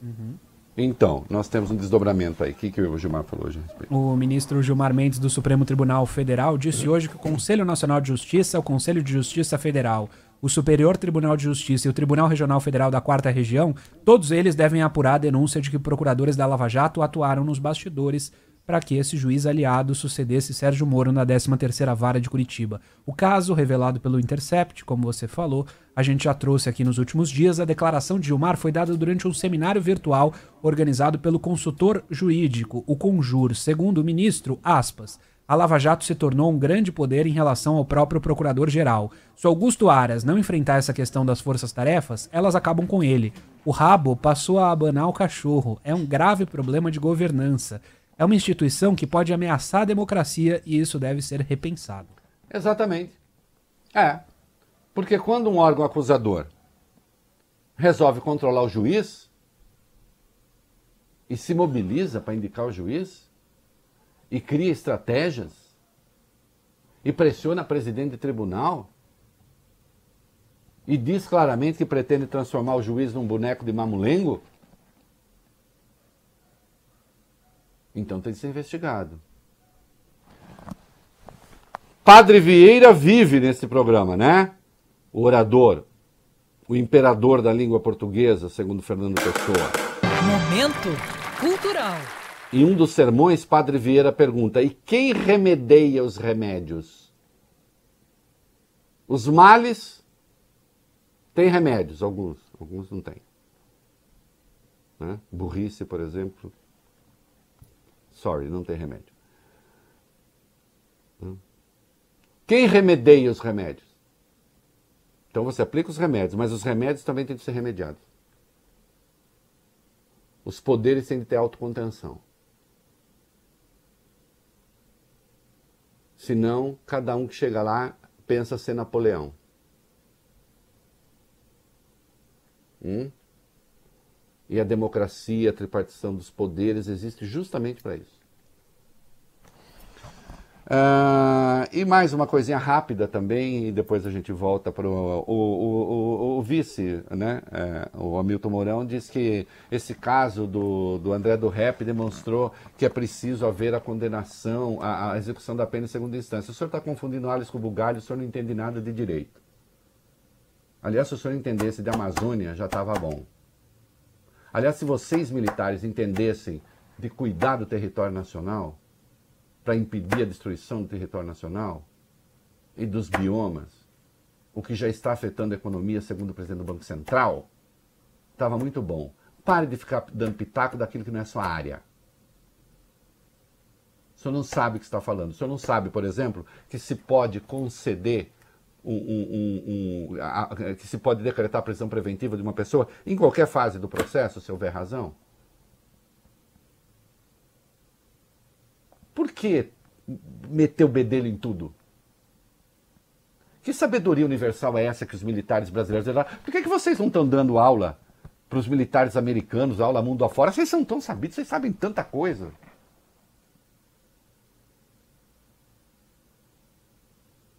Uhum. Então, nós temos um desdobramento aí. O que, que o Gilmar falou hoje? O ministro Gilmar Mendes do Supremo Tribunal Federal disse hoje que o Conselho Nacional de Justiça, o Conselho de Justiça Federal, o Superior Tribunal de Justiça e o Tribunal Regional Federal da Quarta Região, todos eles devem apurar a denúncia de que procuradores da Lava Jato atuaram nos bastidores para que esse juiz aliado sucedesse Sérgio Moro na 13ª Vara de Curitiba. O caso, revelado pelo Intercept, como você falou, a gente já trouxe aqui nos últimos dias, a declaração de Gilmar foi dada durante um seminário virtual organizado pelo consultor jurídico, o Conjur. Segundo o ministro, aspas, a Lava Jato se tornou um grande poder em relação ao próprio procurador-geral. Se Augusto Aras não enfrentar essa questão das forças-tarefas, elas acabam com ele. O rabo passou a abanar o cachorro. É um grave problema de governança é uma instituição que pode ameaçar a democracia e isso deve ser repensado. Exatamente. É. Porque quando um órgão acusador resolve controlar o juiz e se mobiliza para indicar o juiz e cria estratégias e pressiona a presidente de tribunal e diz claramente que pretende transformar o juiz num boneco de mamulengo, Então tem que ser investigado. Padre Vieira vive nesse programa, né? O orador, o imperador da língua portuguesa, segundo Fernando Pessoa. Momento cultural. Em um dos sermões, Padre Vieira pergunta: e quem remedeia os remédios? Os males têm remédios, alguns, alguns não têm. Né? Burrice, por exemplo, Sorry, não tem remédio. Hum? Quem remedeia os remédios? Então você aplica os remédios, mas os remédios também têm que ser remediados. Os poderes têm que ter autocontenção. Senão, cada um que chega lá pensa ser Napoleão. Hum? E a democracia, a tripartição dos poderes existe justamente para isso. Uh, e mais uma coisinha rápida também, e depois a gente volta para o, o, o, vice, né, é, o Hamilton Mourão, diz que esse caso do, do André do Rep demonstrou que é preciso haver a condenação, a, a execução da pena em segunda instância. O senhor está confundindo Alice com o Bugalho, o senhor não entende nada de direito. Aliás, se o senhor entendesse de Amazônia, já estava bom. Aliás, se vocês militares entendessem de cuidar do território nacional, para impedir a destruição do território nacional e dos biomas, o que já está afetando a economia, segundo o presidente do Banco Central, estava muito bom. Pare de ficar dando pitaco daquilo que não é sua área. O senhor não sabe o que está falando. O senhor não sabe, por exemplo, que se pode conceder um, um, um, a, que se pode decretar prisão preventiva de uma pessoa em qualquer fase do processo, se houver razão? Por que meter o bedelho em tudo? Que sabedoria universal é essa que os militares brasileiros? Por que, que vocês não estão dando aula para os militares americanos, aula mundo afora? Vocês são tão sabidos, vocês sabem tanta coisa.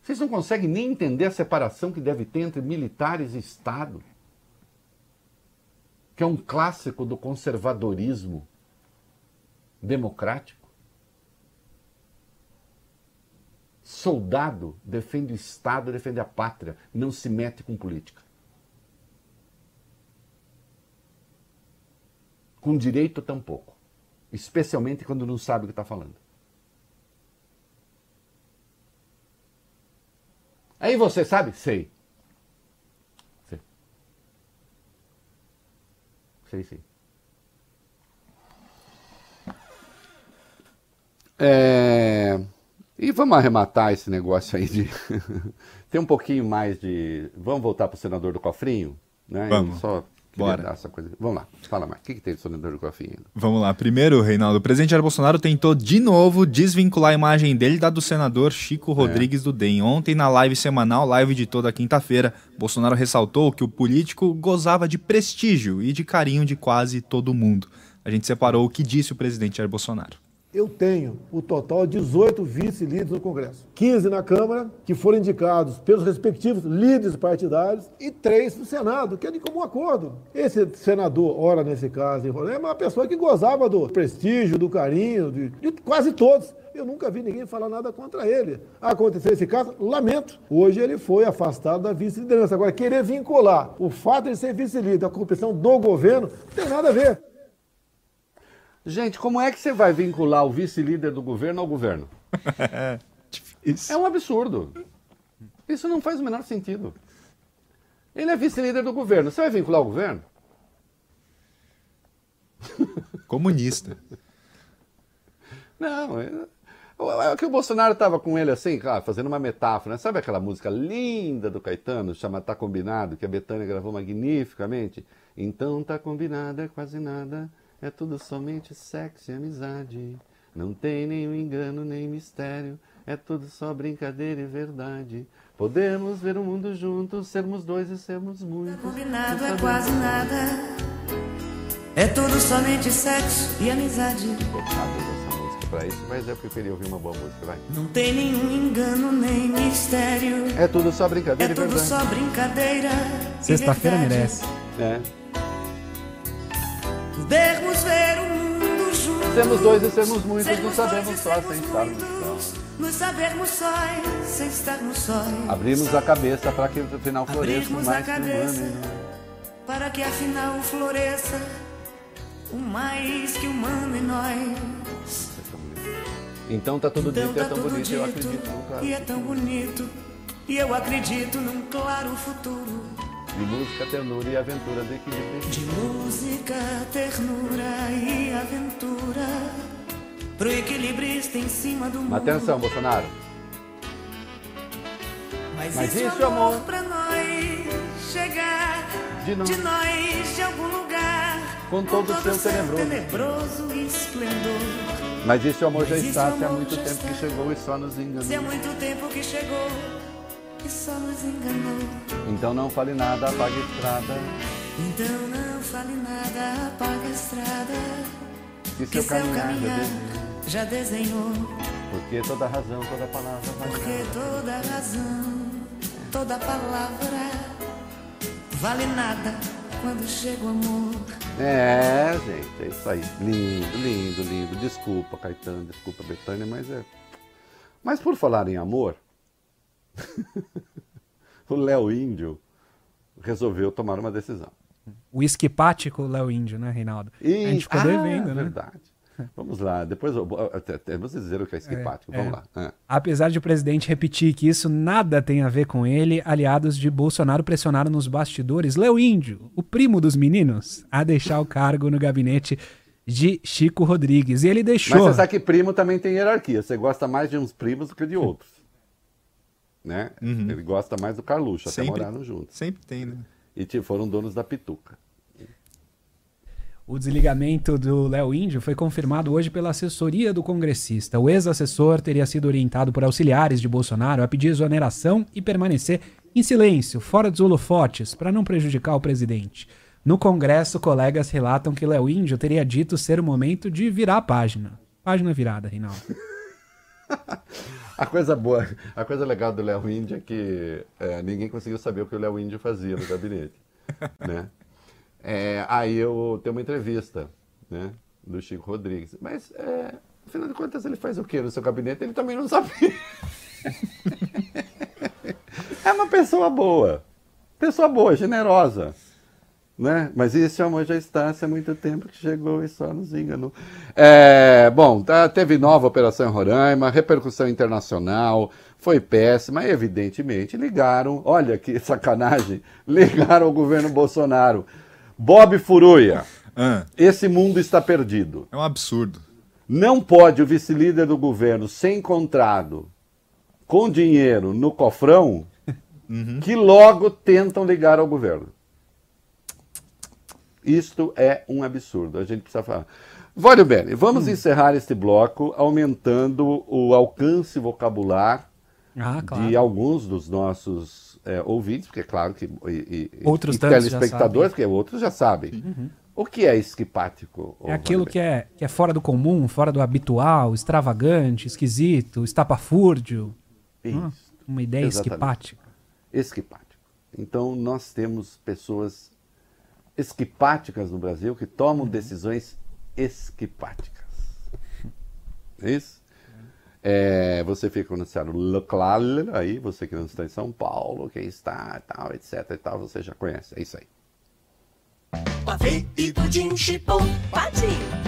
Vocês não conseguem nem entender a separação que deve ter entre militares e Estado, que é um clássico do conservadorismo democrático. Soldado defende o Estado, defende a pátria, não se mete com política. Com direito tampouco. Especialmente quando não sabe o que está falando. Aí você sabe? Sei. Sei. Sei, sei. É... E vamos arrematar esse negócio aí de. Tem um pouquinho mais de. Vamos voltar para o senador do cofrinho? Né? Vamos. Só Bora. essa coisa. Vamos lá, fala mais. O que, que tem do senador do cofrinho? Vamos lá. Primeiro, Reinaldo, o presidente Jair Bolsonaro tentou de novo desvincular a imagem dele da do senador Chico Rodrigues do DEM. Ontem, na live semanal, live de toda quinta-feira, Bolsonaro ressaltou que o político gozava de prestígio e de carinho de quase todo mundo. A gente separou o que disse o presidente Jair Bolsonaro. Eu tenho o total de 18 vice-líderes no Congresso. 15 na Câmara, que foram indicados pelos respectivos líderes partidários, e três no Senado, que é de comum acordo. Esse senador, ora nesse caso, é uma pessoa que gozava do prestígio, do carinho, de, de quase todos. Eu nunca vi ninguém falar nada contra ele. Aconteceu esse caso, lamento. Hoje ele foi afastado da vice-liderança. Agora, querer vincular o fato de ser vice-líder à corrupção do governo, não tem nada a ver. Gente, como é que você vai vincular o vice-líder do governo ao governo? É um absurdo. Isso não faz o menor sentido. Ele é vice-líder do governo. Você vai vincular o governo? Comunista. Não, é, é que o Bolsonaro estava com ele assim, claro, fazendo uma metáfora. né? Sabe aquela música linda do Caetano, chama Tá Combinado, que a Betânia gravou magnificamente? Então tá combinado, é quase nada, é tudo somente sexo e amizade. Não tem nenhum engano nem mistério, é tudo só brincadeira e verdade. Podemos ver o mundo juntos, sermos dois e sermos muitos. Combinado é quase nada. É tudo somente sexo e amizade. Música pra isso, mas é eu queria ouvir uma boa música, vai. Não tem nenhum engano nem mistério. É tudo só É brincadeira e tudo verdade. só brincadeira. Sexta-feira merece. É. Podermos ver o mundo juntos. Sermos dois e sermos muitos, Sermos nos sabemos só sem estarmos muitos. só. Nos sabermos sóis, sem estarmos sóis. Abrimos a cabeça para que o final floresça Abrirmos mais a cabeça humano. para que afinal floresça o mais que humano em nós. Então tá tudo Então dito é tá tão tudo bonito, eu dito acredito no claro. e é tão bonito e eu acredito num claro futuro De música, ternura e aventura do equilíbrio. de música, ternura e aventura pro equilibrista em cima do mundo. Atenção, Bolsonaro. Mas, Mas isso, isso, amor, amor, pra nós chegar De nós. de nós de algum lugar Com todo o seu tenebroso. tenebroso esplendor. Mas esse amor já Mas está, esse se há amor muito já tempo que está. chegou e só nos enganou. Se há muito tempo que chegou e só nos enganou. Então não fale nada, apague a estrada. Então não fale nada, apaga a estrada. Que Que seu seu caminhar já desenhou. já desenhou. Porque toda razão, toda palavra vai Porque toda razão, toda palavra vale nada quando chega o amor. É, gente, é isso aí. Lindo, lindo, lindo. Desculpa, Caetano, desculpa, Betânia, mas é. Mas por falar em amor, o Léo Índio resolveu tomar uma decisão. O esquipático Léo Índio, né, Reinaldo? E... A gente ficou ah, devendo, né? verdade. Vamos lá, depois que dizer o que é esquipático. É, Vamos é. lá. Ah. Apesar de o presidente repetir que isso nada tem a ver com ele, aliados de Bolsonaro pressionaram nos bastidores Léo Índio, o primo dos meninos, a deixar o cargo no gabinete de Chico Rodrigues. E ele deixou. Mas você sabe que primo também tem hierarquia. Você gosta mais de uns primos do que de outros. Né? Ele gosta mais do Carluxo, até moraram juntos. Sempre tem, né? E tipo, foram donos da Pituca. O desligamento do Léo Índio foi confirmado hoje pela assessoria do congressista. O ex-assessor teria sido orientado por auxiliares de Bolsonaro a pedir exoneração e permanecer em silêncio, fora dos holofotes, para não prejudicar o presidente. No Congresso, colegas relatam que Léo Índio teria dito ser o momento de virar a página. Página virada, Reinaldo. A coisa boa, a coisa legal do Léo Índio é que é, ninguém conseguiu saber o que o Léo Índio fazia no gabinete. né? É, aí eu tenho uma entrevista né, do Chico Rodrigues. Mas, é, afinal de contas, ele faz o quê no seu gabinete? Ele também não sabia. é uma pessoa boa. Pessoa boa, generosa. Né? Mas esse amor já está há muito tempo que chegou e só nos enganou. É, bom, tá, teve nova operação em Roraima, repercussão internacional, foi péssima, evidentemente. Ligaram, olha que sacanagem, ligaram ao governo Bolsonaro. Bob Furuia, Ah, esse mundo está perdido. é um absurdo. Não pode o vice-líder do governo ser encontrado com dinheiro no cofrão que logo tentam ligar ao governo. Isto é um absurdo. A gente precisa falar. Vólio Bene, vamos encerrar este bloco aumentando o alcance vocabular Ah, claro. de alguns dos nossos é, ouvintes, porque é claro que. E, e- Outros e telespectadores, porque outros já sabem. O que é esquipático? É aquilo que é, que é fora do comum, fora do habitual, extravagante, esquisito, estapafúrdio. Isso. Ah, Uma ideia Exatamente. esquipática. esquipático. Então, nós temos pessoas esquipáticas no Brasil que tomam decisões esquipáticas. É isso? É, você fica no Ceará local, aí você que não está em São Paulo, quem está, tal, etc e tal, você já conhece. É isso aí. Pavê e pudim chipom, pati.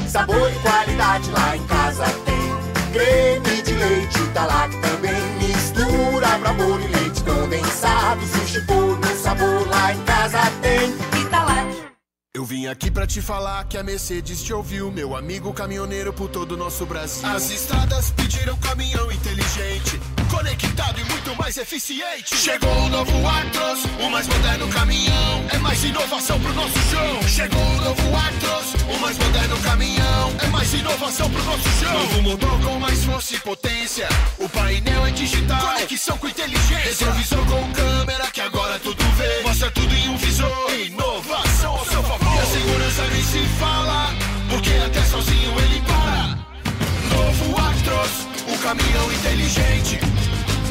Sabor e qualidade lá em casa tem. Creme de leite tá lá também. Mistura pra bolo e leite condensado. Vim aqui pra te falar que a Mercedes te ouviu, meu amigo caminhoneiro por todo o nosso Brasil. As estradas pediram caminhão inteligente, conectado e muito mais eficiente. Chegou o novo Actros, o mais moderno caminhão, é mais inovação pro nosso chão. Chegou o novo Actros, o mais moderno caminhão, é mais inovação pro nosso chão. Novo motor com mais força e potência, o painel é digital, conexão com inteligência. Retrovisor com câmera que agora tudo vê, mostra tudo em um visor. Inovação segurança nem se fala, porque até sozinho ele para. Novo Actros, o caminhão inteligente.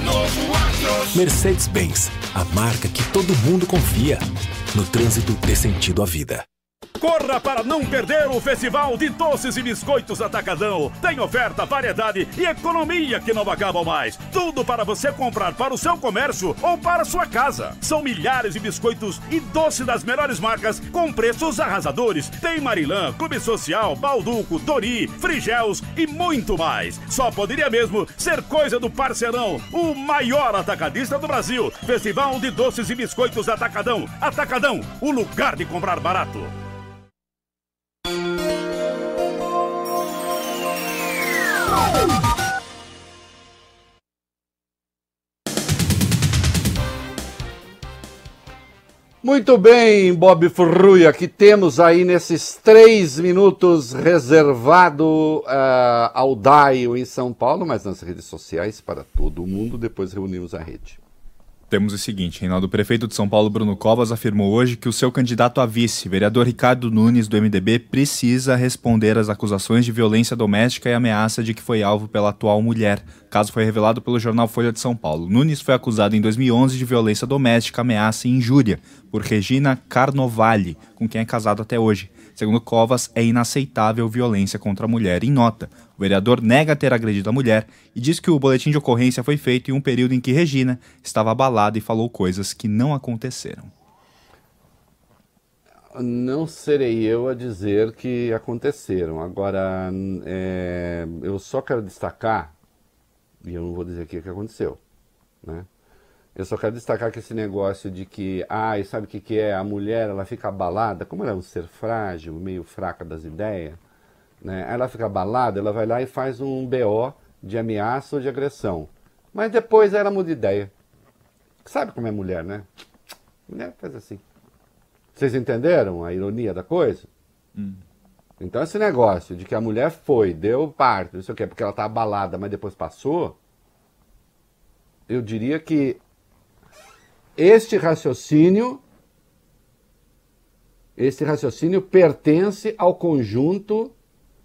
Novo Actros. Mercedes-Benz, a marca que todo mundo confia. No trânsito dê sentido à vida. Corra para não perder o Festival de Doces e Biscoitos Atacadão. Tem oferta, variedade e economia que não acabam mais. Tudo para você comprar para o seu comércio ou para sua casa. São milhares de biscoitos e doces das melhores marcas com preços arrasadores. Tem Marilã, Clube Social, Balduco, Dori, Frigels e muito mais. Só poderia mesmo ser coisa do parceirão, o maior atacadista do Brasil. Festival de Doces e Biscoitos Atacadão. Atacadão, o lugar de comprar barato. Muito bem, Bob Furruia, que temos aí nesses três minutos reservado ah, ao DAIO em São Paulo, mas nas redes sociais para todo mundo, depois reunimos a rede. Temos o seguinte, Reinaldo, o prefeito de São Paulo, Bruno Covas, afirmou hoje que o seu candidato a vice, vereador Ricardo Nunes, do MDB, precisa responder às acusações de violência doméstica e ameaça de que foi alvo pela atual mulher. O caso foi revelado pelo jornal Folha de São Paulo. Nunes foi acusado em 2011 de violência doméstica, ameaça e injúria por Regina Carnovale, com quem é casado até hoje. Segundo Covas, é inaceitável violência contra a mulher. Em nota, o vereador nega ter agredido a mulher e diz que o boletim de ocorrência foi feito em um período em que Regina estava abalada e falou coisas que não aconteceram. Não serei eu a dizer que aconteceram. Agora, é, eu só quero destacar, e eu não vou dizer aqui o que aconteceu, né? Eu só quero destacar que esse negócio de que, ah, e sabe o que, que é? A mulher, ela fica abalada, como ela é um ser frágil, meio fraca das ideias, né? Ela fica abalada, ela vai lá e faz um BO de ameaça ou de agressão. Mas depois ela muda de ideia. Sabe como é mulher, né? Mulher faz assim. Vocês entenderam a ironia da coisa? Hum. Então esse negócio de que a mulher foi, deu parto, não sei o quê, porque ela tá abalada, mas depois passou, eu diria que este raciocínio este raciocínio pertence ao conjunto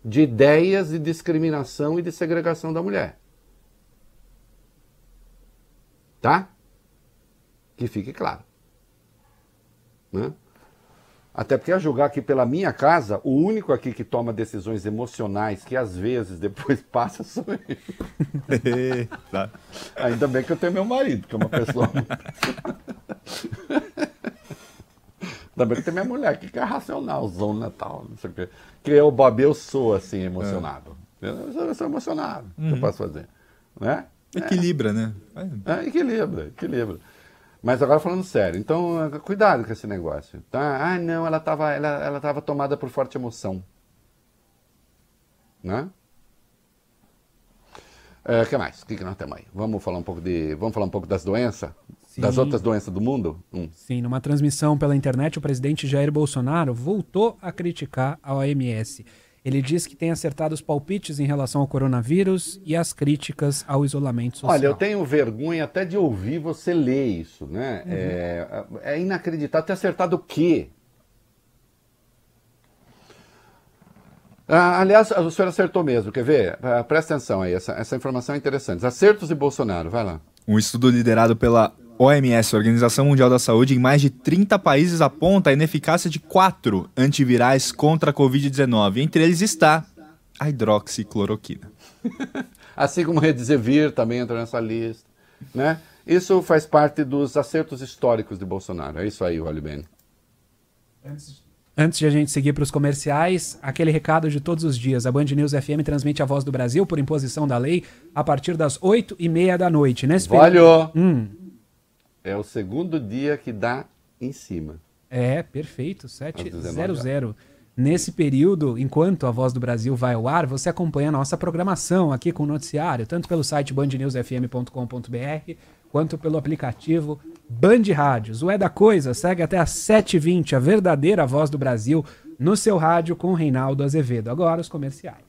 de ideias de discriminação e de segregação da mulher. Tá? Que fique claro. Né? Até porque, a julgar aqui pela minha casa, o único aqui que toma decisões emocionais, que às vezes depois passa, sou eu. Tá. Ainda bem que eu tenho meu marido, que é uma pessoa. Ainda bem que tem minha mulher aqui, que é racionalzão natal, não sei o quê. Que eu, Bob, eu sou assim, emocionado. Eu, sou, eu sou emocionado. O que eu Uhum. posso fazer? Né? Equilibra, né? É, equilibra, equilibra. Mas agora falando sério, então cuidado com esse negócio, tá? Ah, não, ela estava ela, ela tava tomada por forte emoção. Né? O que mais? O que, que nós temos aí? Vamos falar um pouco de. Vamos falar um pouco das doenças? Das Sim. outras doenças do mundo? Hum. Sim, numa transmissão pela internet, o presidente Jair Bolsonaro voltou a criticar a OMS. Ele diz que tem acertado os palpites em relação ao coronavírus e as críticas ao isolamento social. Olha, eu tenho vergonha até de ouvir você ler isso, né? Uhum. É, é inacreditável. Ter acertado o quê? Ah, aliás, o senhor acertou mesmo, quer ver? Ah, presta atenção aí, essa, essa informação é interessante. Acertos de Bolsonaro, vai lá. Um estudo liderado pela OMS, Organização Mundial da Saúde, em mais de 30 países aponta a ineficácia de quatro antivirais contra a Covid-19. Entre eles está a hidroxicloroquina. Assim como Redizevir também entra nessa lista, né? Isso faz parte dos acertos históricos de Bolsonaro. É isso aí, Olho Bene. Antes de a gente seguir para os comerciais, aquele recado de todos os dias. A Band News FM transmite a Voz do Brasil por imposição da lei a partir das 8 e meia da noite. Nesse Valeu! Hum, É o segundo dia que dá em cima. é, perfeito. Às 19 700. Nesse período, enquanto a Voz do Brasil vai ao ar, você acompanha a nossa programação aqui com o noticiário, tanto pelo site bandnewsfm.com.br, quanto pelo aplicativo Band Rádios. O É da Coisa segue até às 7h20, a verdadeira Voz do Brasil, no seu rádio com o Reinaldo Azevedo. Agora os comerciais.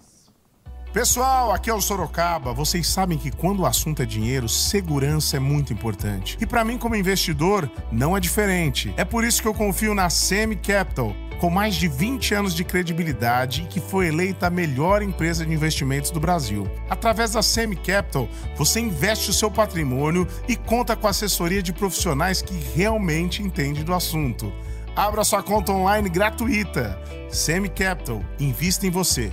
Pessoal, aqui é o Sorocaba. Vocês sabem que quando o assunto é dinheiro, segurança é muito importante. E para mim, como investidor, não é diferente. É por isso que eu confio na Semi Capital, com mais de 20 anos de credibilidade e que foi eleita a melhor empresa de investimentos do Brasil. Através da Semi Capital, você investe o seu patrimônio e conta com assessoria de profissionais que realmente entendem do assunto. Abra sua conta online gratuita. Semi Capital, invista em você.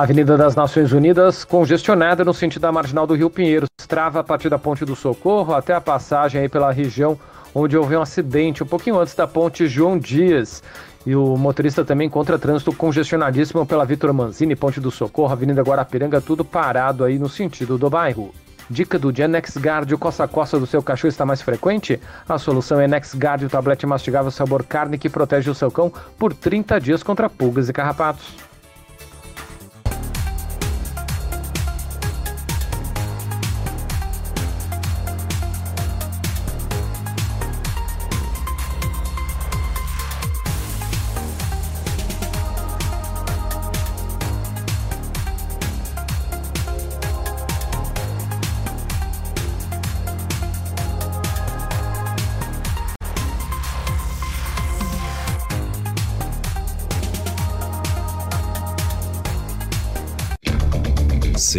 Avenida das Nações Unidas congestionada no sentido da Marginal do Rio Pinheiros. Trava a partir da Ponte do Socorro até a passagem aí pela região onde houve um acidente, um pouquinho antes da Ponte João Dias. E o motorista também encontra trânsito congestionadíssimo pela Vitor Manzini, Ponte do Socorro, Avenida Guarapiranga, tudo parado aí no sentido do bairro. Dica do dia NexGuard, o coça-coça do seu cachorro está mais frequente? A solução é NexGuard, o tablete mastigável sabor carne que protege o seu cão por 30 dias contra pulgas e carrapatos.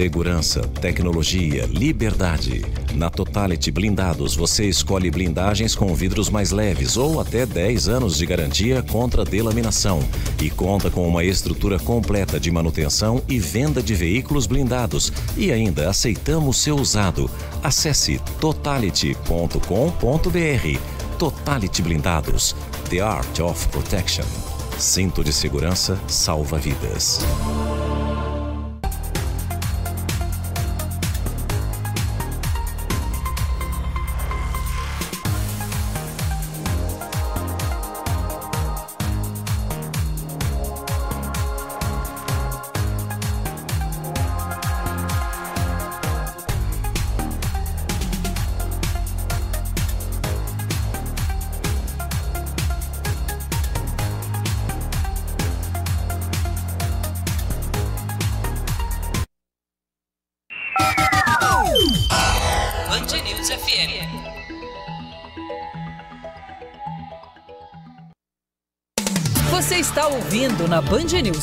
Segurança, tecnologia, liberdade. Na Totality Blindados você escolhe blindagens com vidros mais leves ou até 10 anos de garantia contra delaminação e conta com uma estrutura completa de manutenção e venda de veículos blindados e ainda aceitamos seu usado. Acesse totality.com.br. Totality Blindados. The Art of Protection. Cinto de segurança salva vidas.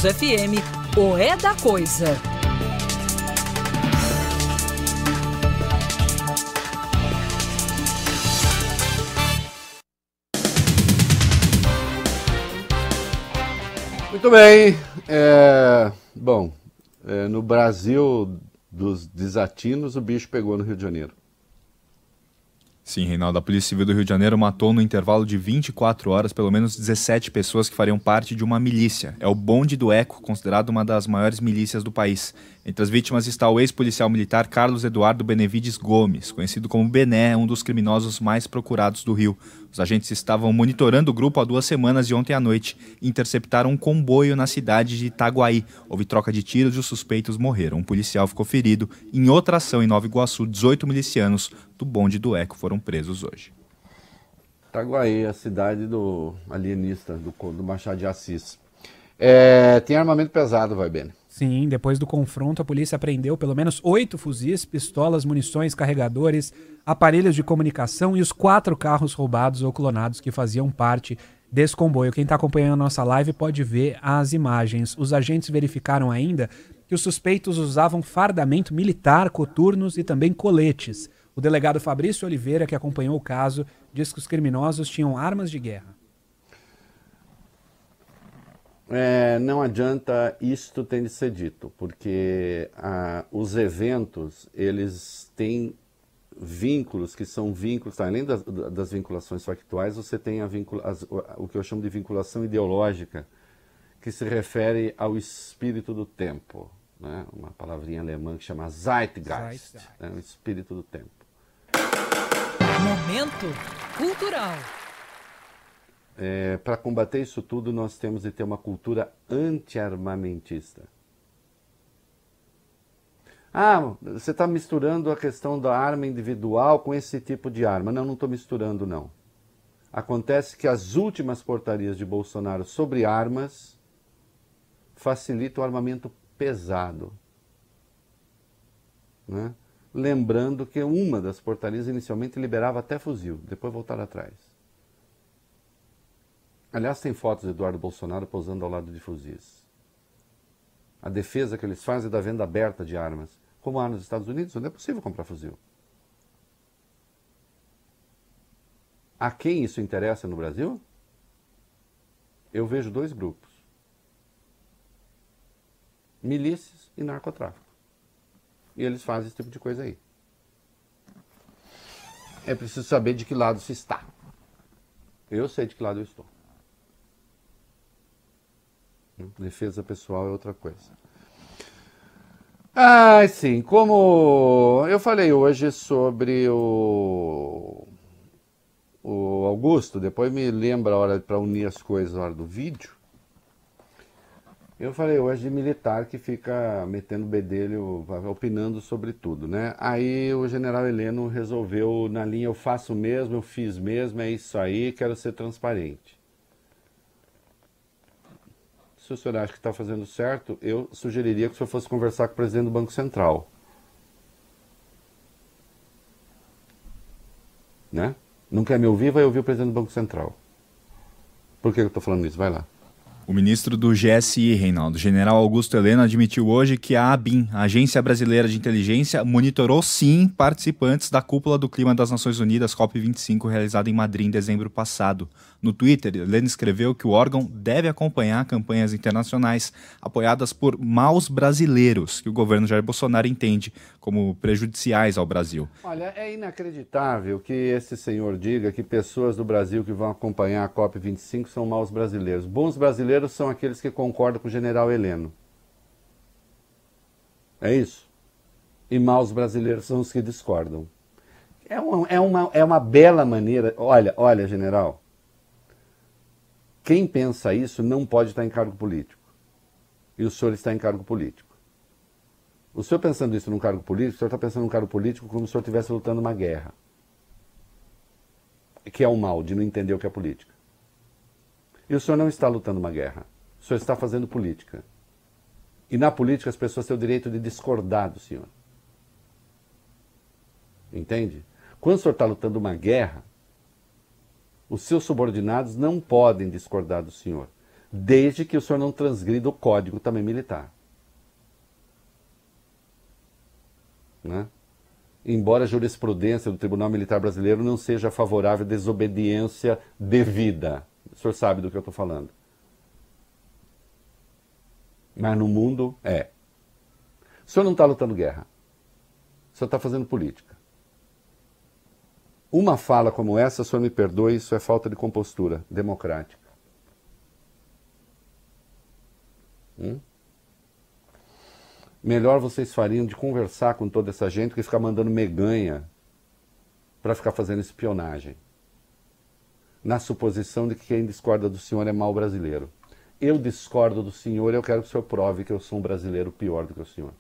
FM o É da Coisa. Muito bem. É, bom, é, no Brasil dos desatinos, o bicho pegou no Rio de Janeiro. Sim, Reinaldo, a Polícia Civil do Rio de Janeiro matou no intervalo de 24 horas pelo menos 17 pessoas que fariam parte de uma milícia. É o Bonde do Eco, considerado uma das maiores milícias do país. Entre as vítimas está o ex-policial militar Carlos Eduardo Benevides Gomes, conhecido como Bené, um dos criminosos mais procurados do Rio. Os agentes estavam monitorando o grupo há duas semanas e ontem à noite interceptaram um comboio na cidade de Itaguaí. Houve troca de tiros e os suspeitos morreram. Um policial ficou ferido. Em outra ação em Nova Iguaçu, 18 milicianos do bonde do Eco foram presos hoje. Itaguaí, a cidade do alienista, do, do Machado de Assis. É, tem armamento pesado, vai bem. Sim, depois do confronto, a polícia apreendeu pelo menos oito fuzis, pistolas, munições, carregadores, aparelhos de comunicação e os quatro carros roubados ou clonados que faziam parte desse comboio. Quem está acompanhando a nossa live pode ver as imagens. Os agentes verificaram ainda que os suspeitos usavam fardamento militar, coturnos e também coletes. O delegado Fabrício Oliveira, que acompanhou o caso, diz que os criminosos tinham armas de guerra. É, não adianta isto tem de ser dito, porque ah, os eventos, eles têm vínculos que são vínculos, tá? além das, das, vinculações factuais, você tem a vincula, as, o que eu chamo de vinculação ideológica, que se refere ao espírito do tempo. Né? Uma palavrinha alemã que chama Zeitgeist, Zeitgeist. Né? o espírito do tempo. Momento cultural. É, Para combater isso tudo, nós temos de ter uma cultura anti-armamentista. Ah, você está misturando a questão da arma individual com esse tipo de arma. Não, não estou misturando, não. Acontece que as últimas portarias de Bolsonaro sobre armas facilitam o armamento pesado. Né? Lembrando que uma das portarias inicialmente liberava até fuzil, depois voltaram atrás. Aliás, tem fotos de Eduardo Bolsonaro posando ao lado de fuzis. A defesa que eles fazem é da venda aberta de armas. Como há nos Estados Unidos, onde é possível comprar fuzil. A quem isso interessa no Brasil? Eu vejo dois grupos: milícias e narcotráfico. E eles fazem esse tipo de coisa aí. É preciso saber de que lado se está. Eu sei de que lado eu estou. Defesa pessoal é outra coisa. Ah, sim, como eu falei hoje sobre o, o Augusto, depois me lembra a hora para unir as coisas na hora do vídeo. Eu falei hoje de militar que fica metendo bedelho, opinando sobre tudo, né? Aí o general Heleno resolveu, na linha, eu faço mesmo, eu fiz mesmo, é isso aí, quero ser transparente. Se o senhor acha que está fazendo certo, eu sugeriria que o senhor fosse conversar com o presidente do Banco Central. Né? Não quer me ouvir? Vai ouvir o presidente do Banco Central. Por que eu estou falando isso? Vai lá. O ministro do GSI, Reinaldo, general Augusto Helena, admitiu hoje que a ABIN, a Agência Brasileira de Inteligência, monitorou sim participantes da Cúpula do Clima das Nações Unidas, COP25, realizada em Madrid em dezembro passado. No Twitter, Helena escreveu que o órgão deve acompanhar campanhas internacionais apoiadas por maus brasileiros, que o governo Jair Bolsonaro entende como prejudiciais ao Brasil. Olha, é inacreditável que esse senhor diga que pessoas do Brasil que vão acompanhar a COP25 são maus brasileiros. Bons brasileiros são aqueles que concordam com o general Heleno. É isso? E maus brasileiros são os que discordam. É uma, é uma, é uma bela maneira. Olha, olha, general. Quem pensa isso não pode estar em cargo político. E o senhor está em cargo político. O senhor pensando isso num cargo político, o senhor está pensando num cargo político como se o senhor estivesse lutando uma guerra. Que é o mal de não entender o que é política. E o senhor não está lutando uma guerra. O senhor está fazendo política. E na política as pessoas têm o direito de discordar do senhor. Entende? Quando o senhor está lutando uma guerra, os seus subordinados não podem discordar do senhor, desde que o senhor não transgrida o código também militar. Né? Embora a jurisprudência do Tribunal Militar Brasileiro não seja favorável à desobediência devida. O senhor sabe do que eu estou falando. Mas no mundo é. O senhor não está lutando guerra. O senhor está fazendo política. Uma fala como essa, o senhor me perdoe, isso é falta de compostura democrática. Hum? Melhor vocês fariam de conversar com toda essa gente que ficar mandando meganha para ficar fazendo espionagem na suposição de que quem discorda do senhor é mal brasileiro. Eu discordo do senhor e eu quero que o senhor prove que eu sou um brasileiro pior do que o senhor.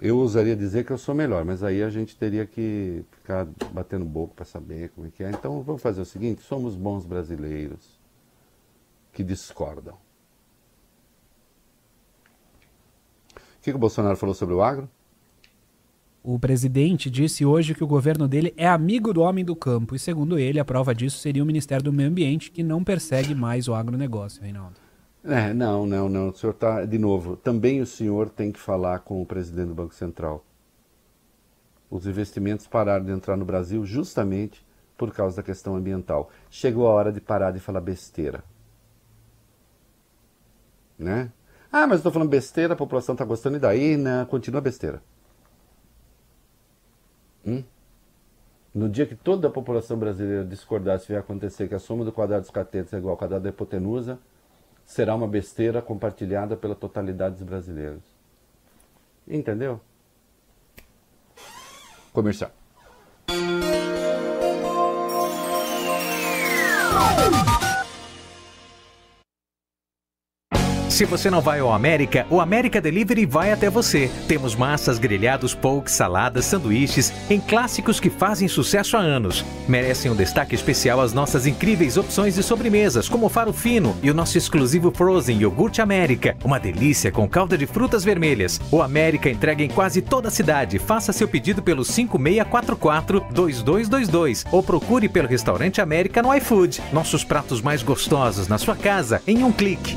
Eu ousaria dizer que eu sou melhor, mas aí a gente teria que ficar batendo boca para saber como é que é. Então vamos fazer o seguinte: somos bons brasileiros que discordam. O que o Bolsonaro falou sobre o agro? O presidente disse hoje que o governo dele é amigo do homem do campo e, segundo ele, a prova disso seria o Ministério do Meio Ambiente, que não persegue mais o agronegócio, Reinaldo. É, não, não, não. O senhor está, de novo, também o senhor tem que falar com o presidente do Banco Central. Os investimentos pararam de entrar no Brasil justamente por causa da questão ambiental. Chegou a hora de parar de falar besteira. Né? Ah, mas estou falando besteira, a população está gostando, e daí? Não, continua besteira. No dia que toda a população brasileira discordar se vai acontecer que a soma do quadrado dos catetos é igual ao quadrado da hipotenusa, será uma besteira compartilhada pela totalidade dos brasileiros. Entendeu? Comercial. Se você não vai ao América, o América Delivery vai até você. Temos massas, grelhados, pokes, saladas, sanduíches, em clássicos que fazem sucesso há anos. Merecem um destaque especial as nossas incríveis opções de sobremesas, como o faro fino e o nosso exclusivo Frozen Iogurte América. Uma delícia com calda de frutas vermelhas. O América entrega em quase toda a cidade. Faça seu pedido pelo 5644-2222 ou procure pelo Restaurante América no iFood. Nossos pratos mais gostosos na sua casa em um clique.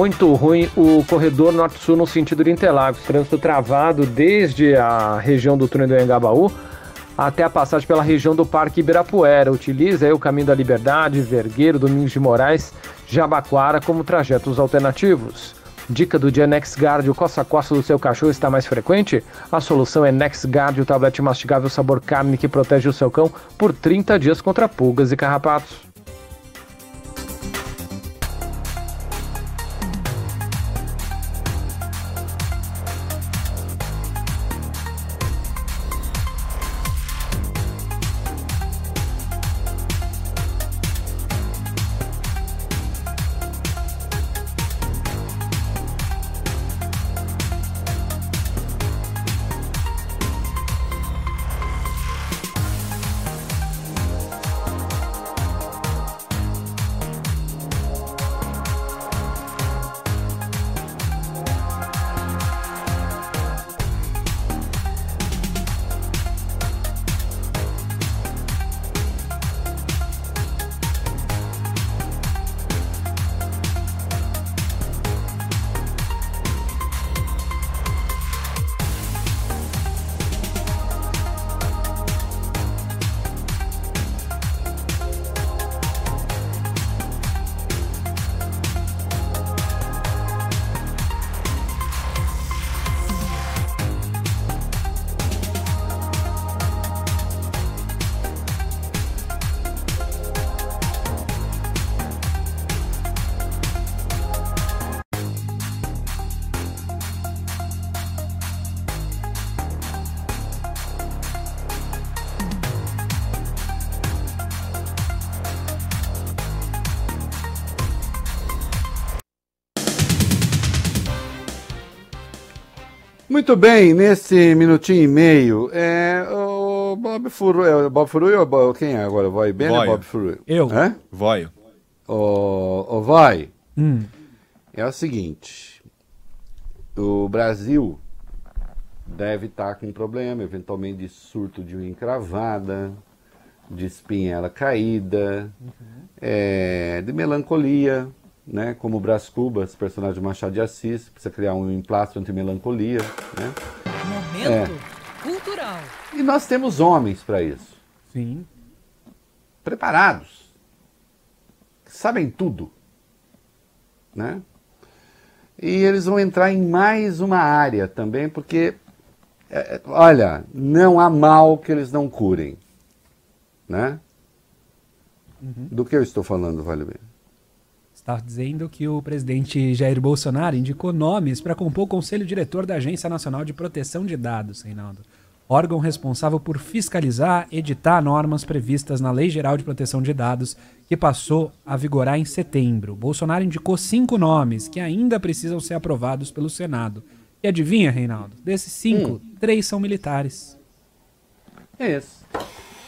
Muito ruim o corredor norte-sul no sentido de Interlagos. Trânsito travado desde a região do túnel do Engabaú até a passagem pela região do Parque Ibirapuera. Utiliza o caminho da Liberdade, Vergueiro, Domingos de Moraes, Jabaquara como trajetos alternativos. Dica do dia NexGuard, o coça-coça do seu cachorro está mais frequente? A solução é NexGuard, o tablete mastigável sabor carne que protege o seu cão por 30 dias contra pulgas e carrapatos. Muito bem, nesse minutinho e meio, é, o Bob Furu, é, o Bob Furu ou Bo- quem é agora? Vai bem ou. Bob Furu? Eu. É? Voio. O, o Vai, Hum. é o seguinte, o Brasil deve estar com um problema, eventualmente de surto de unha encravada, de espinhela caída, é, de melancolia, né? Como o Brás Cubas, personagem de Machado de Assis, precisa criar um emplastro anti-melancolia, né? Momento cultural. E nós temos homens para isso. Sim. Preparados. Que sabem tudo. Né? E eles vão entrar em mais uma área também, porque, é, é, olha, não há mal que eles não curem. Né? Do que eu estou falando, Vale Bem? Está dizendo que o presidente Jair Bolsonaro indicou nomes para compor o conselho diretor da Agência Nacional de Proteção de Dados, Reinaldo. Órgão responsável por fiscalizar, editar normas previstas na Lei Geral de Proteção de Dados, que passou a vigorar em setembro. Bolsonaro indicou cinco nomes que ainda precisam ser aprovados pelo Senado. E adivinha, Reinaldo? Desses cinco, três são militares. Isso.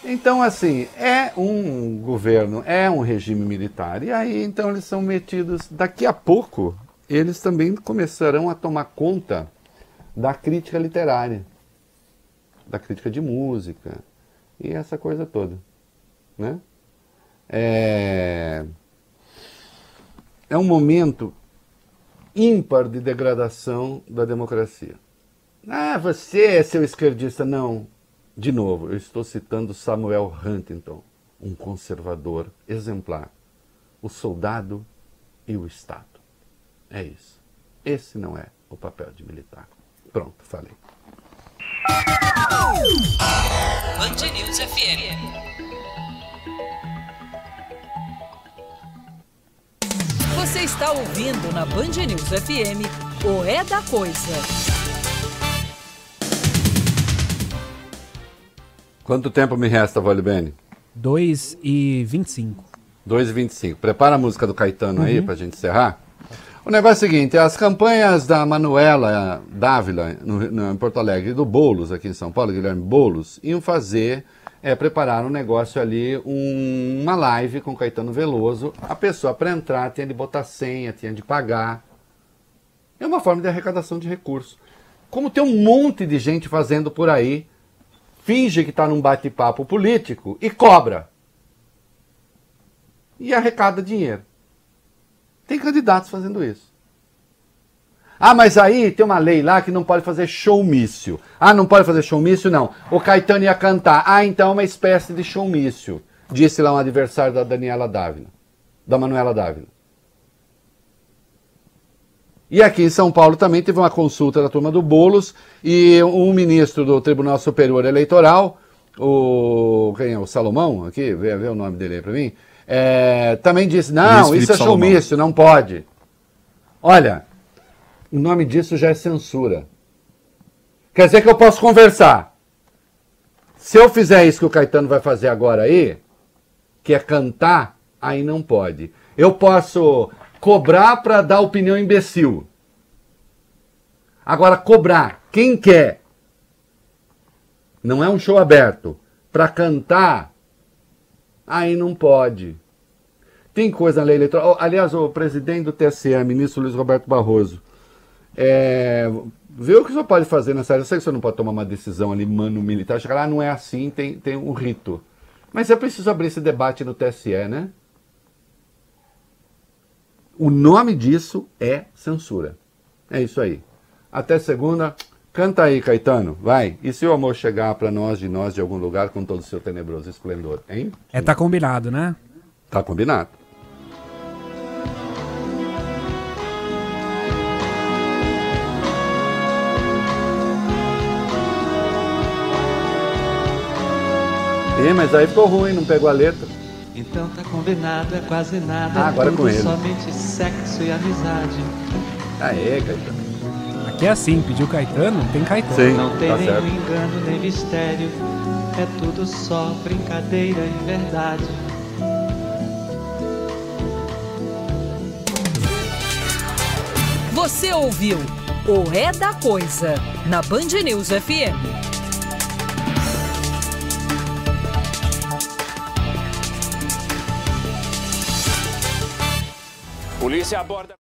Então, assim, é um governo, é um regime militar. E aí, então, eles são metidos. Daqui a pouco, eles também começarão a tomar conta da crítica literária, da crítica de música e essa coisa toda. Né? É, é um momento ímpar de degradação da democracia. Ah, você é seu esquerdista. Não. De novo, eu estou citando Samuel Huntington, um conservador exemplar. O soldado e o Estado. É isso. Esse não é o papel de militar. Pronto, falei. Band News FM. Você está ouvindo na Band News FM o É da Coisa. Quanto tempo me resta, Vale Bene? 2 e 25. 2 e 25. Prepara a música do Caetano aí Uhum. pra gente encerrar. O negócio é o seguinte, as campanhas da Manuela Dávila no, no- em Porto Alegre do Boulos aqui em São Paulo, Guilherme Boulos, iam fazer, é, preparar um negócio ali, um- uma live com Caetano Veloso. A pessoa para entrar tinha de botar senha, tinha de pagar. É uma forma de arrecadação de recursos. Como tem um monte de gente fazendo por aí, finge que está num bate-papo político e cobra. e arrecada dinheiro. Tem candidatos fazendo isso. Ah, mas aí tem uma lei lá que não pode fazer showmício. Ah, não pode fazer showmício? Não. O Caetano ia cantar. Ah, então é uma espécie de showmício. Disse lá um adversário da Daniela Dávila. Da Manuela Dávila. E aqui em São Paulo também teve uma consulta da turma do Bolos e um ministro do Tribunal Superior Eleitoral, o, quem é, o Salomão, aqui, vê, vê o nome dele aí para mim, é, também disse, não, isso é showmício, não pode. Olha, o nome disso já é censura. Quer dizer que eu posso conversar. Se eu fizer isso que o Caetano vai fazer agora aí, que é cantar, aí não pode. Eu posso cobrar para dar opinião imbecil. Agora, cobrar quem quer, não é um show aberto, para cantar, aí não pode. Tem coisa na lei eleitoral. Aliás, o presidente do TSE, ministro Luiz Roberto Barroso, é, vê o que o senhor pode fazer nessa área. Eu sei que o senhor não pode tomar uma decisão ali, mano, militar. Chegar lá, não é assim, tem, tem um rito. Mas é preciso abrir esse debate no TSE, né? O nome disso é censura. É isso aí. Até segunda. Canta aí, Caetano, vai. E se o amor chegar para nós, de nós, de algum lugar, com todo o seu tenebroso esplendor, hein? É, tá combinado, né? Tá combinado. Ih, mas aí ficou ruim, não pegou a letra. Então tá combinado, é quase nada. Ah, agora é tudo com ele. somente sexo e amizade. Aê, Caetano. Aqui é assim, pediu Caetano, tem Caetano. Sim, Não tem tá nenhum certo. engano, nem mistério. É tudo só brincadeira e verdade. Você ouviu o É da Coisa na Band News FM. Polícia aborda.